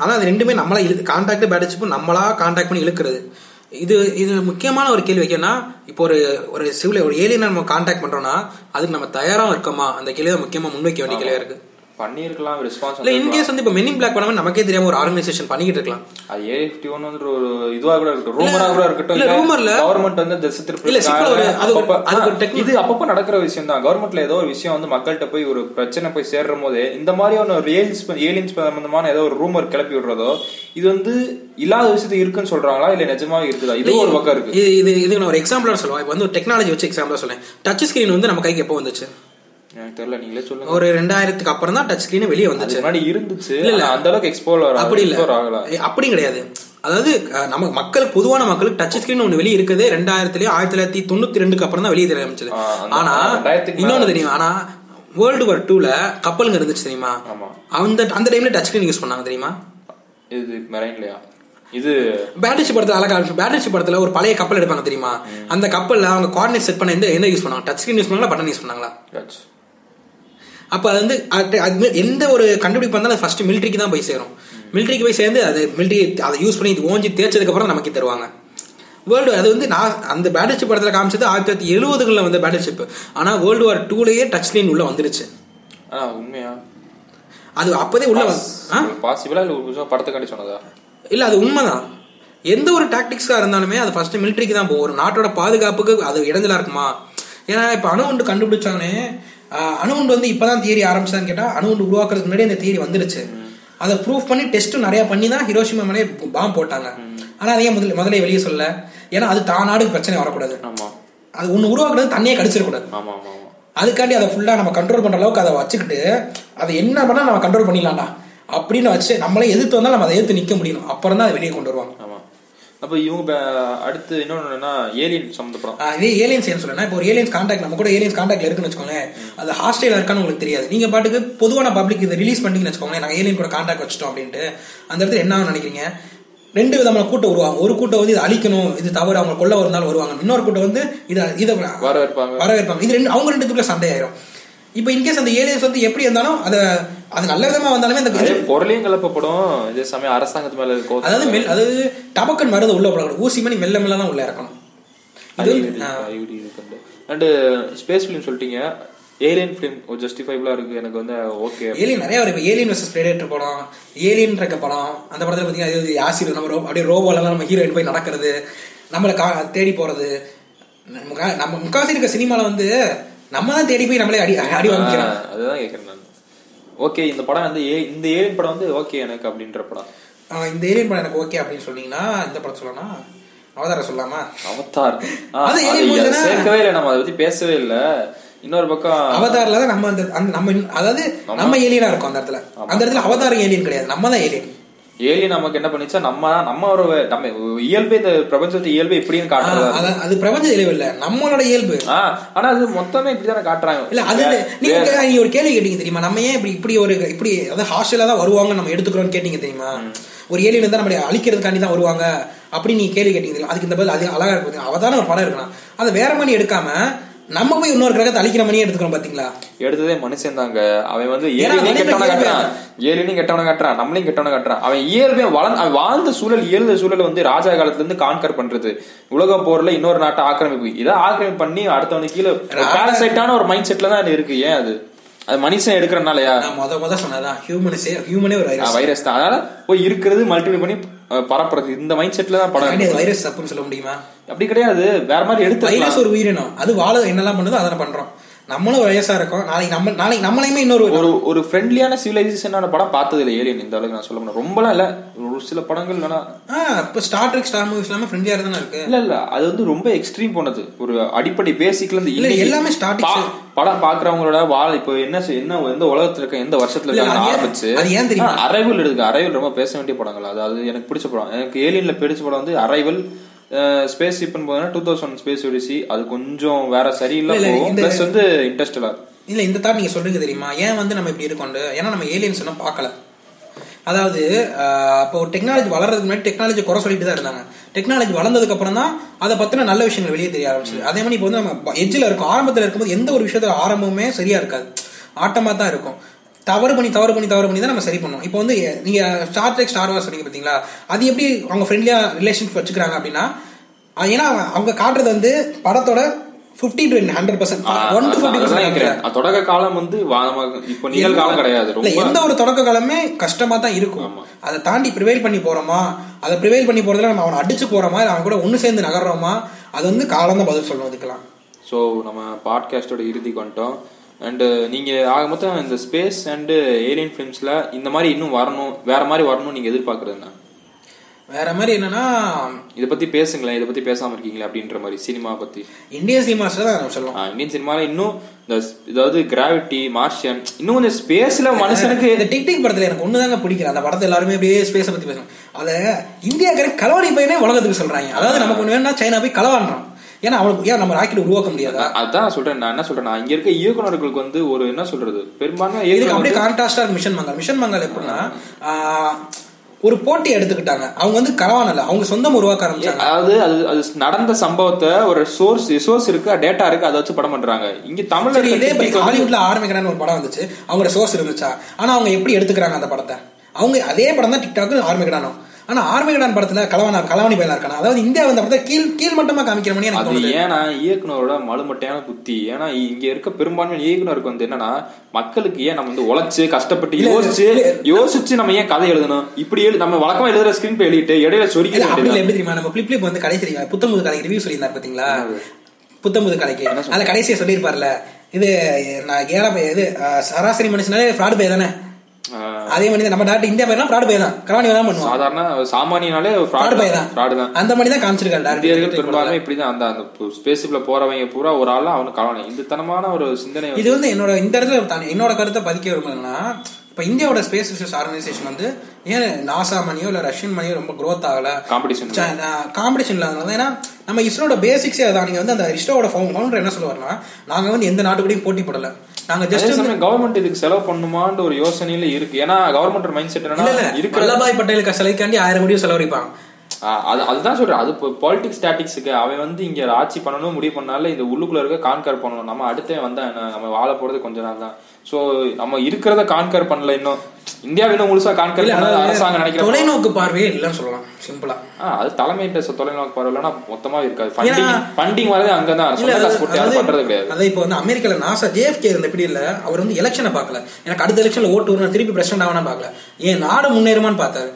ஆனால் அது ரெண்டுமே நம்மளா இழு கான்டாக்ட் பேட்டரி சிப்பும் நம்மளா கான்டாக்ட் பண்ணி இழுக்கிறது. இது இது முக்கியமான ஒரு கேள்வி வைக்கன்னா இப்போ ஒரு ஒரு சிவில் ஒரு ஏலியனை நம்ம கான்டாக்ட் பண்றோம்னா அதுக்கு நம்ம தயாராக இருக்கோமா? அந்த கேள்வி தான் முக்கியமாக முன்வைக்க வேண்டிய கேள்வியா இருக்கு. பண்ணியிருக்கலாம் ரெஸ்பான்ஸ் இல்லை இன்கேஸ் வந்து இப்போ மெனிங் பிளாக் பண்ணாமல் நமக்கே தெரியாம ஒரு ஆர்கனைசேஷன் பண்ணிக்கிட்டு இருக்கலாம். அது ஏ ஃபிஃப்டி ஒரு இதுவா கூட இருக்கட்டும் ரூமரா கூட இருக்கட்டும் இல்ல, இல்ல. கவர்மெண்ட் வந்து திசை திருப்பி. இது அப்பப்ப நடக்கிற விஷயம் தான் கவர்மெண்ட்ல ஏதோ ஒரு விஷயம் வந்து மக்கள்கிட்ட போய் ஒரு பிரச்சனை போய் சேர்ற போதே இந்த மாதிரியான ஒரு ஏலியன்ஸ் ஏலியன்ஸ் சம்பந்தமான ஏதோ ஒரு ரூமர் கிளப்பி விடுறதோ இது வந்து இல்லாத விஷயத்து இருக்குன்னு சொல்றாங்களா? இல்ல நிஜமாவே இருக்குதா? இது ஒரு பக்கம் இருக்கு. இது இது நான் ஒரு எக்ஸாம்பிளா சொல்லுவேன் இப்போ வந்து ஒரு டெக்னாலஜி வச்சு எக்ஸாம்பிளா சொல்றேன். டச் ஸ்கிரீன் வந்து நம்ம கைக்கு எப்போ வந்துச்சு? எனக்கு தெரியல நீங்களே சொல்லுங்க. ஒரு ரெண்டாயிரத்துக்கு அப்புறம் தான் டச் ஸ்கிரீன் வெளியே வந்துச்சு. முன்னாடி இருந்துச்சு. இல்ல, அந்த அளவுக்கு எக்ஸ்ப்ளோர் அப்படி இல்ல. அப்படி கிடையாது. அதாவது நம்ம மக்களுக்கு பொதுவான மக்களுக்கு டச் ஸ்கிரீன் ஒன்று வெளியே இருக்குது. ரெண்டாயிரத்துலயே ஆயிரத்தி தொள்ளாயிரத்தி தொண்ணூத்தி ரெண்டுக்கு அப்புறம் தான் வெளியே தெரிய ஆரம்பிச்சது. ஆனா இன்னொன்னு தெரியும்? ஆனா வேர்ல்டு வார் டூல கப்பலுங்க இருந்துச்சு தெரியுமா? அந்த அந்த டைம்ல டச் ஸ்கிரீன் யூஸ் பண்ணாங்க தெரியுமா? இது மெரைன்லயா இது பேட்டரிச்சி படத்துல அழகா பேட்டரிச்சி படத்துல ஒரு பழைய கப்பல் எடுப்பாங்க தெரியுமா? அந்த கப்பல்ல அவங்க கோஆர்டினேட் செட் பண்ண எந்த எந்த யூஸ் பண்ணாங்க டச் ஸ்கிரீன் யூஸ் பண்ணாங்களா? பட்டன் யூஸ் பண்ணாங்களா. அப்ப அது வந்து அது- அது எந்த ஒரு கண்டுபிடிப்பு வந்தாலும் ஃபர்ஸ்ட் மிலிட்ரிக்கு தான் போய் சேரும். மிலிட்ரிக்கு போய் சேர்ந்து அது மிலிட்ரி அதை யூஸ் பண்ணி இது ஓஞ்சி தேய்ச்சதுக்கு அப்புறம் நமக்கு தருவாங்க. வேர்ல்டு அது வந்து நான் அந்த பேட்டரி சிப் படத்தில் காமிச்சது ஆயிரத்தி தொள்ளாயிரத்தி எழுபதுகளில் வந்த பேட்டரி சிப் ஆனால் வேர்ல்டு வார் டூலேயே டச் ஸ்க்ரீன் உள்ள வந்துருச்சு. உண்மையா? அது அப்போதே உள்ள பாசிபிளா இல்ல ஒரு படத்துக்காண்டி சொன்னதா? இல்லை அது உண்மைதான். எந்த ஒரு டாக்டிக்ஸாக இருந்தாலுமே அது ஃபர்ஸ்ட் மிலிட்ரிக்கு தான் போகும். ஒரு நாட்டோட பாதுகாப்புக்கு அது இடைஞ்சலா இருக்குமா? ஏன்னா இப்போ அணுகுண்டு கண்டுபிடிச்சானே ஆஹ், அணுகுண்டு வந்து இப்பதான் தியரி ஆரம்பிச்சான்னு கேட்டால் அணுகுண்டு உருவாக்குறதுக்கு முன்னாடி அந்த தியரி வந்துருச்சு. அதை ப்ரூஃப் பண்ணி டெஸ்ட்டும் நிறைய பண்ணி தான் ஹிரோஷிமா மேலே பாம்பு போட்டாங்க. ஆனால் அதையே முதல்ல முதல்ல வெளியே சொல்ல ஏன்னா அது தான் நாடுக்கு பிரச்சனை வரக்கூடாது. அது ஒன்று உருவாக்குறது தண்ணியே கடிச்சிடக்கூடாது. அதுக்காண்டி அதை ஃபுல்லா நம்ம கண்ட்ரோல் பண்ற அளவுக்கு அதை வச்சுக்கிட்டு அதை என்ன பண்ணா நம்ம கண்ட்ரோல் பண்ணிடலாம்டா. அப்படின்னு வச்சு நம்மளே எதிர்த்து வந்தால் நம்ம அதை எதிர்த்து நிக்க முடியும் அப்புறம் தான் அதை வெளியே கொண்டு வருவாங்க. அப்ப இவங்க அடுத்து இன்னொன்னு என்னன்னா ஏலியன் சம்மந்தப்படும் இதே ஏலியன்ஸ் என்ன சொல்றேன்னா இப்போ ஒரு ஏலியன்ஸ் கான்டாக்ட் நம்ம கூட ஏலியன்ஸ் கான்டாக்ட்ல இருக்குன்னு வச்சுக்கோங்களேன் அது ஹாஸ்டேல இருக்கான்னு உங்களுக்கு தெரியாது. நீங்க பாட்டுக்கு பொதுவான பப்ளிக் இதை ரிலீஸ் பண்ணிங்கன்னு வச்சுக்கோங்களேன் நாங்கள் ஏலியன் கூட கான்டாக்ட் வச்சிட்டோம் அப்படின்ட்டு அந்த இடத்துல என்ன நினைக்கிறீங்க? ரெண்டு விதமான கூட்டம் வருவாங்க ஒரு கூட்டம் வந்து இது அழிக்கணும் இது தவறு அவங்க ஒரு நாள் வருவாங்க இன்னொரு கூட்டம் வந்து இதை இதை வரவேற்பாங்க. வரவேற்பாங்க. இது ரெண்டு அவங்க ரெண்டுத்துக்குள்ள சண்டை ஆயிரும் இப்போ இன்கேஸ் அந்த ஏலியன்ஸ் வந்து எப்படி இருந்தாலும் அதை அது நல்ல விதமா வந்தாலுமே அந்த பொருளையும் கலப்பப்படும். இதே சமயம் அரசாங்கத்து மேல இருக்க அதாவது மெல் அதாவது டபக்கன் மருந்து உள்ள போடக்கூடாது. ஊசி மணி மெல்ல மெல்ல தான் உள்ள இறக்கணும். அண்ட் ஸ்பேஸ் ஃபிலிம் சொல்லிட்டீங்க. ஏலியன் ஃபிலிம் ஒரு ஜஸ்டிஃபைபிளா இருக்கு. எனக்கு வந்து ஓகே ஏலியன் நிறைய வரும் இப்போ ஏலியன் வர்சஸ் பிரெடேட்டர் படம் ஏலியன் இருக்க படம் அந்த படத்துல பார்த்தீங்கன்னா அது ஆசிட் நம்ம ரோ- அப்படியே ரோபோலாம் நம்ம ஹீரோயின் போய் நடக்கிறது நம்மளை கா தேடி போறது. நம்ம நம்ம முக்காசி இருக்க சினிமால வந்து நம்ம தான் தேடி போய் நம்மளே அடி அடி வாங்கிக்கிறோம் அதுதான் கேக்குறேன் நான். ஓகே இந்த படம் வந்து ஏ- இந்த ஏலியன் படம் வந்து ஓகே எனக்கு அப்படின்ற படம். இந்த ஏலியன் படம் எனக்கு ஓகே அப்படின்னு சொன்னீங்கன்னா இந்த படம் சொல்லலாம்? அவதாரம் சொல்லலாமா? அவதார். அது? சேர்க்கவே இல்லை நம்ம அதை பத்தி பேசவே இல்ல. இன்னொரு பக்கம் அவதாரில் தான் நம்ம அந்த நம்ம அதாவது நம்ம ஏலியனா இருக்கோம் அந்த இடத்துல. அந்த இடத்துல அவதாரம் ஏலியன் கிடையாது. நம்ம தான் ஏலியன் ஏலியன் நமக்கு என்ன பண்ணிச்சா நம்ம நம்ம ஒரு நம்ம இயல்பு இந்த பிரபஞ்சத்து இயல்பு இப்படின்னு காட்டுறது அது. பிரபஞ்ச இயல்பு இல்ல நம்மளோட இயல்பு. ஆனா அது மொத்தமே இப்படிதானே காட்டுறாங்க. இல்ல அது நீங்க ஒரு கேள்வி கேட்டீங்க தெரியுமா? நம்ம ஏன் இப்படி இப்படி ஒரு இப்படி அதாவது ஹாஸ்டல்ல தான் வருவாங்க நம்ம எடுத்துக்கிறோம்னு கேட்டீங்க தெரியுமா? ஒரு ஏலியன் இருந்தா நம்மளை அழிக்கிறதுக்காண்டி தான் வருவாங்க அப்படி நீங்க கேள்வி கேட்டீங்க அதுக்கு இந்த பதில் அது அழகா இருக்கு. அவதான ஒரு படம் இருக்கலாம் அதை வேற மணி எடுக்காம நம்ம போய் இன்னொரு கிரகத்தை அழிக்கிற மணியே எடுத்துக்கிறோம் பாத்தீங்களா? எடுத்ததே மனுஷன் தாங்க. அவன் வந்து மனிதன் கெட்டவன காட்டுறான். ஏலியனையும் கெட்டவன காட்டுறான். நம்மளையும் கெட்டவன காட்டுறான். அவன் இயல்பே வளர்ந்து அவன் வாழ்ந்த சூழல் இயல்ந்த சூழல் வந்து ராஜா காலத்துல இருந்து கான்கர் பண்றது. உலக போர்ல இன்னொரு நாட்டை ஆக்கிரமிப்பு. இதை ஆக்கிரமிப்பு பண்ணி அடுத்தவனுக்கு கீழே பேரசைட்டான ஒரு மைண்ட் செட்ல தான் இருக்கு. ஏன் அது? அது மனுஷன் எடுக்கிறனாலயா? முத முத சொன்னதான் ஹியூமனஸே ஹியூமனே ஒரு வைரஸ் வைரஸ் தான். அதனால போய் இருக்கிறது மல்டிப்ளை பண்ணி பரப்புறது. இந்த மைண்ட் செட்ல தான் படம். வைரஸ் தப்புன்னு சொல்ல முடியுமா? அப்படி கிடையாது. வேற மாதிரி எடுத்து வைரஸ் ஒரு உயிரினம். அது வாழ என்னெல்லாம் பண்ணுதோ அதை பண்றோம். நம்மளும் வயசா இருக்கோம். நாளைக்கு நம்ம நாளைக்கு நம்மளையுமே இன்னொரு ஒரு ஒரு ஃப்ரெண்ட்லியான சிவிலைசேஷனான படம் பார்த்தது இல்லை ஏலியன் இந்த அளவுக்கு நான் சொல்ல முடியும். ரொம்பலாம் இல்ல. ஒரு சில படங்கள் ஆஹ் இப்ப ஸ்டார் ட்ரெக் ஸ்டார் மூவிஸ் எல்லாமே ஃப்ரெண்ட்லியா தானே இருக்கு. இல்ல இல்ல. அது வந்து ரொம்ப எக்ஸ்ட்ரீம் போனது. ஒரு அடிப்படை பேசிக்ல இருந்து இல்ல, எல்லாமே பா- படம் பாக்குறவங்களோட வாழ இப்போ என்ன என்ன எந்த உலகத்துல இருக்க எந்த வருஷத்துல இருக்க ஆரம்பிச்சு. அது ஏன் தெரியுமா? அரைவல் எடுக்கு அரைவல் ரொம்ப பேச வேண்டிய படங்கள். அது அது எனக்கு பிடிச்ச படம். எனக்கு ஏலியன்ல பிடிச்ச படம் வந்து அரைவல் ஸ்பேஸ் ஷிப்னு போதுனா டூ தௌசண்ட் ஸ்பேஸ் ஒடிசி அது கொஞ்சம் வேற சரியில்லை போகும். பிளஸ் வந்து இன்ட்ரெஸ்டலா இல்ல இந்த தாட் நீங்க சொல்றீங்க தெரியுமா? ஏன் வந்து நம்ம இப்படி இருக்கோண்டு ஏன்னா நம்ம ஏலியன்ஸ் இன்னும் பார்க்கல. அதாவது இப்போ டெக்னாலஜி வளர்றதுக்கு முன்னாடி டெக்னாலஜி குறை சொல்லிட்டு தான் இருந்தாங்க. டெக்னாலஜி வளர்ந்ததுக்கு அப்புறம் தான் அதை பத்தின நல்ல விஷயங்கள் வெளியே தெரிய ஆரம்பிச்சது. அதே மாதிரி இப்போ வந்து நம்ம எஜ்ஜில் இருக்கும் ஆரம்பத்தில் இருக்கும்போது எந்த ஒரு விஷயத்தோட ஆரம்பமே சரியா இருக்காது. ஆட்டமா தான் இருக்கும். தவறு பண்ணி தவறு பண்ணி தவறு பண்ணி தான் நம்ம சரி பண்ணுவோம் இப்போ வந்து நீங்க ஸ்டார் ட்ரெக் ஸ்டார் வார் சொன்னீங்க பாத்தீங்களா அது எப்படி அவங்க ஃப்ரெண்ட்லியா ரிலேஷன்ஷிப் வச்சுக்கிறாங்க அப்படின்னா ஏன்னா அவங்க காட்டுறது வந்து படத்தோட 50 to hundred percent one to fifty. அது தொடக்க காலம் வந்து இப்போ நிகழ்காலம் கிடையாது. இல்ல எந்த ஒரு தொடக்க காலமே கஷ்டமா தான் இருக்கும். அதை தாண்டி ப்ரிவைல் பண்ணி போறோமா? அதை ப்ரிவைல் பண்ணி போறதுல நம்ம அவனை அடிச்சு போறோமா? இல்ல அவன் கூட ஒண்ணு சேர்ந்து நகர்றோமா? அது வந்து காலம் தான் பதில் சொல்லணும் இதுக்கெல்லாம் ஸோ நம்ம பாட்காஸ்டோட இறுதிக்கு வந்துட்டோம். அண்டு நீங்க ஆக மொத்தம் இந்த ஸ்பேஸ் அண்டு ஏலியன் ஃபிலிம்ஸ்ல இந்த மாதிரி இன்னும் வரணும் வேற மாதிரி வரணும் நீங்க எதிர்பார்க்கறது என்ன? வேற மாதிரி என்னன்னா இதை பத்தி பேசுங்களேன் இதை பத்தி பேசாம இருக்கீங்களே அப்படின்ற மாதிரி சினிமா பத்தி. இந்தியன் சினிமாஸ்ல தான் ஆஹ் இந்தியன் சினிமால இன்னும் இந்த இதாவது கிராவிட்டி மார்ஷியன் இன்னும் கொஞ்சம் ஸ்பேஸ்ல மனுஷனுக்கு இந்த டிக் டிக் படத்துல எனக்கு ஒண்ணுதாங்க பிடிக்கல. அந்த படத்தை எல்லாருமே அப்படியே ஸ்பேஸை பத்தி பேசுறாங்க அத இந்தியாக்கார களவாணி பையனே உலகத்துக்கு சொல்றாங்க. அதாவது நமக்கு ஒண்ணு வேணும்னா சைனா போய் களவாடுறோம் ஏன்னா அவனுக்கு ஏன் நம்ம ராக்கெட் உருவாக்க முடியாதா? அதான் நான் சொல்றேன். நான் என்ன சொல்றேன் இங்க இருக்க இயக்குனர்களுக்கு வந்து ஒரு என்ன சொல்றது? பெரும்பான்மை இதுக்கு அப்படியே கான்ட்ராஸ்டா மிஷன் மங்கால். மிஷன் மங்கால் எப்படின்னா ஒரு போட்டி எடுத்துக்கிட்டாங்க. அவங்க வந்து களவானல அவங்க சொந்தம் உருவாக்க ஆரம்பிச்சாங்க. அதாவது அது அது நடந்த சம்பவத்தை ஒரு சோர்ஸ் ரிசோர்ஸ் இருக்கு டேட்டா இருக்கு அதை வச்சு படம் பண்றாங்க. இங்க தமிழ்ல சரி இதே ஹாலிவுட்ல ஆரம்பிக்கிறான்னு ஒரு படம் வந்துச்சு. அவங்களோட சோர்ஸ் இருந்துச்சா? ஆனா அவங்க எப்படி எடுத்துக்கிறாங்க அந்த படத்தை? அவங்க அதே படம் தான் டிக்டாக் ஆரம்பிக்கிறானோ? ஆனா ஆர்மிகடான் படத்துல கலவான கலவாணி பயிலா இருக்கான? அதாவது இந்தியா வந்த படத்தை கீழ் கீழ் மட்டமா காமிக்கிற மணி எனக்கு ஏன்னா இயக்குனரோட மலுமட்டையான புத்தி. ஏன்னா இங்க இருக்க பெரும்பான்மை இயக்குனருக்கு வந்து என்னன்னா மக்களுக்கு ஏன் நம்ம வந்து உழைச்சு கஷ்டப்பட்டு யோசிச்சு. யோசிச்சு நம்ம ஏன் கதை எழுதணும்? இப்படி எழு நம்ம வழக்கமா எழுதுற ஸ்கிரீன் பே எழுதிட்டு இடையில சொருக்கி எப்படி தெரியுமா? நம்ம பிளிப் பிளிப் வந்து கடைசி புத்தம்புது கலைக்கு ரிவ்யூ சொல்லியிருந்தார் பாத்தீங்களா? புத்தம்புது கலைக்கு அந்த கடைசியை சொல்லியிருப்பார்ல இது நான் ஏழை இது சராசரி மனுஷனாலே ஃப்ராட் பை தானே? அதே மாதிரி தான் நம்ம டாக்டர் இந்தியா பையன் ஃப்ராட் பை தான் கலவாணி தான் பண்ணுவோம் சாதாரண சாமானியனாலே ஃப்ராட் பை தான். ஃப்ராடு தான். அந்த மாதிரி தான் காமிச்சிருக்காரு இந்தியர்கள் பெரும்பாலுமே இப்படிதான். அந்த அந்த ஸ்பேஸ்ல போறவங்க பூரா ஒரு ஆள் கலவனை இந்த தனமான ஒரு சிந்தனை இது வந்து என்னோட இந்த இடத்துல தான் என்னோட கருத்தை பதிக்க விரும்புறேன்னா இப்போ இந்தியாவோட ஸ்பேஸ் ரிசர்ச் ஆர்கனைசேஷன் வந்து ஏன் நாசா மணியோ இல்லை ரஷ்யன் மணியோ ரொம்ப growth ஆகல? காம்படிஷன் காம்படிஷன் இல்லாதனால ஏன்னா நம்ம இஸ்ரோட பேசிக்ஸே அதான். நீங்க வந்து அந்த இஸ்ரோட ஃபவுண்டர் என்ன சொல்லுவாருன்னா நாங்க வந்து எந்த நாட்டு கூடயும் போட்டி போடல. நாங்க ஜஸ்ட் கவர்மெண்ட் இதுக்கு செலவு பண்ணுமான்ற ஒரு யோசனையில இருக்கு. ஏன்னா கவர்மெண்ட் மைண்ட் செட் என்னன்னா வல்லபாய் பட்டேலுக்கு சிலைக்காண்டி ஆயிரம் கோடி செலவழிப்பாங்க. அது அதுதான் சொல்றேன். அது பாலிடிக்ஸ் ஸ்டாட்டிக்ஸுக்கு அவன் வந்து இங்க ஆட்சி பண்ணணும் முடிவு பண்ணால இந்த உள்ளுக்குள்ள இருக்க கான்கர் பண்ணணும். நம்ம அடுத்தே வந்தா என்ன? நம்ம வாழ போறது கொஞ்ச நாள் தான். சோ நம்ம இருக்கிறத கான்கர் பண்ணல இன்னும். இந்தியாவை இன்னும் முழுசா கான்கர் இல்ல, பண்ண அதாவது அரசாங்கம் நினைக்கிறேன் தொலைநோக்கு பார்வையே இல்லைன்னு சொல்லலாம். சிம்பிளா அது தலைமையிட்ட தொலைநோக்கு பரவாயில்லனா மொத்தமா இருக்காது. ஃபண்டிங் ஃபண்டிங் வரது அங்கதான். இல்ல சொந்த காசு போட்டு யாரும் பண்றது கிடையாது. அதான் இப்போ வந்து அமெரிக்கால நாசா ஜேஎஃப்கே இருந்த பீரியட்ல அவர் வந்து எலெக்ஷனை பார்க்கல. எனக்கு அடுத்த எலெக்ஷன்ல ஓட்டு வரும் திருப்பி பிரசிடண்ட் ஆகணும் பார்க்கல. ஏன் நாடு முன்னேறுமான்னு பார்த்தாரு.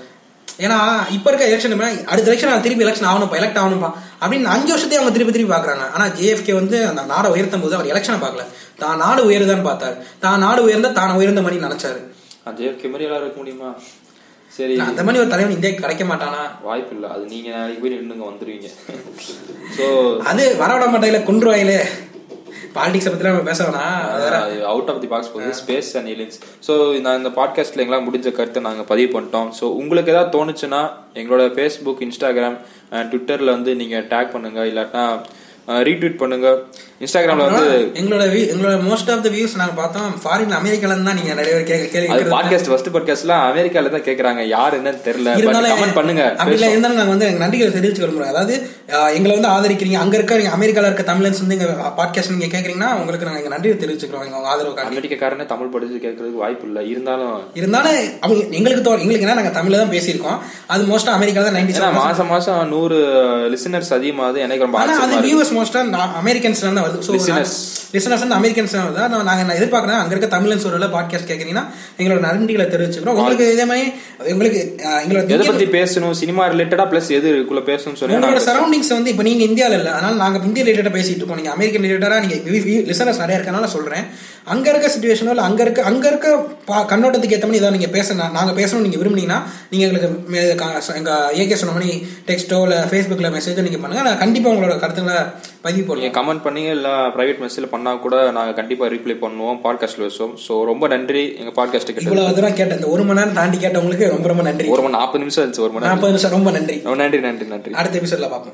ஏன்னா இப்ப இருக்க எலெக்ஷன் அடுத்த எலெக்ஷன் திருப்பி எலெக்ஷன் ஆகணும்ப்பா எலெக்ட் ஆகணும்ப்பா அப்படின்னு அஞ்சு வருஷத்தையும் அவங்க திருப்பி திருப்பி பாக்குறாங்க. ஆனா ஜேஎஃப்கே வந்து அந்த நாடை உயர்த்தும் போது அவர் எலெக்ஷனை பார்க்கல. தான் நாடு உயருதான்னு பார்த்தாரு. தான் நாடு உயர்ந்தா தான் உயர்ந்த மாதிரி நினைச்சாரு. ஜேஎஃப்கே மாதிரி எல்லாரும் இருக்க முடியுமா? சரி. அந்த மாதிரி ஒரு தலைவன் இந்தியாவுக்கு கிடைக்க மாட்டானா? வாய்ப்பு இல்ல அது நீங்க நாளைக்கு போய் நின்னுங்க வந்துருவீங்க. சோ அது வரவிட மாட்டாயில கொன்றுவாயிலே. பாலிடிக்ஸை பத்தி நம்ம பேச வேணாம் அவுட் ஆஃப் தி பாக்ஸ் போகுது. ஸ்பேஸ் அண்ட் ஏலியன்ஸ் ஸோ நான் இந்த பாட்காஸ்ட்ல எங்களால் முடிஞ்ச கருத்தை நாங்கள் பதிவு பண்ணிட்டோம். ஸோ உங்களுக்கு ஏதாவது தோணுச்சுன்னா எங்களோட ஃபேஸ்புக் இன்ஸ்டாகிராம் ட்விட்டர்ல வந்து நீங்க டேக் பண்ணுங்க. இல்லாட்டா ரீட்வீட் பண்ணுங்க. இன்ஸ்டாகிராம்ல வந்து எங்களோட எங்களோட மோஸ்ட் ஆஃப் த வியூஸ் நாங்க பார்த்தோம். ஃபாரின் அமெரிக்கால இருந்து தான் நீங்க நிறைய பேர் கேள்வி கேள்வி. பாட்காஸ்ட் ஃபர்ஸ்ட் பாட்காஸ்ட்ல அமெரிக்கால தான் கேக்குறாங்க. யார் என்னன்னு தெரியல கமெண்ட் பண்ணுங்க. அப்படி இல்லை இருந்தாலும் நாங்க வந்து நன்றிகளை தெரிவிச்சு விரும்புறோம் அதாவது எங்களை வந்து ஆதரிக்கிறீங்க. அங்க இருக்க நீங்க அமெரிக்கால இருக்க தமிழன்ஸ் வந்து எங்க பாட்காஸ்ட் நீங்க கேக்குறீங்கன்னா உங்களுக்கு நாங்க நன்றியை தெரிவிச்சுக்கிறோம் எங்க ஆதரவுக்காண்டி அமெரிக்காரனே தமிழ் படிச்சு கேட்கறதுக்கு வாய்ப்பு இல்லை. இருந்தாலும் இருந்தாலும் அவங்க எங்களுக்கு தோ எங்களுக்கு என்ன நாங்க தமிழ்ல தான் பேசியிருக்கோம். அது மோஸ்டா அமெரிக்கால தான் நைன்டி மாசம் மாசம் நூறு லிசனர்ஸ் அதிகமாகுது. எனக்கு ரொம்ப அது வியூவர்ஸ் மோஸ்டா அமெரிக்கன்ஸ்ல தான் வருது ஸோ. லிசனர்ஸ் வந்து அமெரிக்கன்ஸ் தான். நான் நாங்க நான் எதிர்பார்க்கறேன். அங்க இருக்க தமிழன்ஸ் ஒரு பாட்காஸ்ட் கேக்குறீங்கன்னா எங்களோட நன்றிகளை தெரிவிச்சுக்கிறோம். உங்களுக்கு இதே மாதிரி உங்களுக்கு எங்களோட எதை பத்தி பேசணும்? சினிமா ரிலேட்டடா பிளஸ் எது இதுக்குள்ள பேசணும்னு சொல்லி உங்களோட சரௌண்டிங்ஸ் வந்து இப்போ நீங்க இந்தியால இல்ல. அதனால நாங்க இந்திய ரிலேட்டடா பேசிட்டு இருக்கோம். நீங்க அமெரிக்கன் ரிலேட்டடா நீங்க லிசனர்ஸ் நிறைய இருக்கனால சொல்றேன். அங்க இருக்க சுச்சுவேஷனோ இல்ல அங்க இருக்க அங்க இருக்க பா- கண்ணோட்டத்துக்கு ஏத்த மாதிரி ஏதாவது நீங்க பேச நாங்க பேசணும் நீங்க விரும்புனீங்கன்னா நீங்க எங்களுக்கு மே- க- எங்க ஏகே சொன்ன மாதிரி டெக்ஸ்டோ இல்ல ஃபேஸ்புக்ல மெசேஜோ நீங்க பண்ணுங்க. நான் கண்டிப்பா உங்களோட கருத்துக்களை பதிவு போடுவேன் கமெண்ட் பண்ணி இல்ல பிரைவேட் மெசேஜ்ல பண்ணா கூட நாங்க கண்டிப்பா ரிப்ளை பண்ணுவோம் பாட்காஸ்ட்ல பேசுவோம் சோ ரொம்ப நன்றி எங்க பாட்காஸ்ட் கிட்ட. இவ்வளவு தூரம் கேட்ட இந்த ஒரு மணி நேரம் தாண்டி கேட்டவங்களுக்கு ரொம்ப ரொம்ப நன்றி. ஒரு மணி நாற்பது நிமிஷம் ஆச்சு ஒரு மணி நாற்பது நிமிஷம் ரொம்ப நன்றி. நன்றி நன்றி நன்றி. அடுத்த எபிசோட்ல பார்ப்போம்.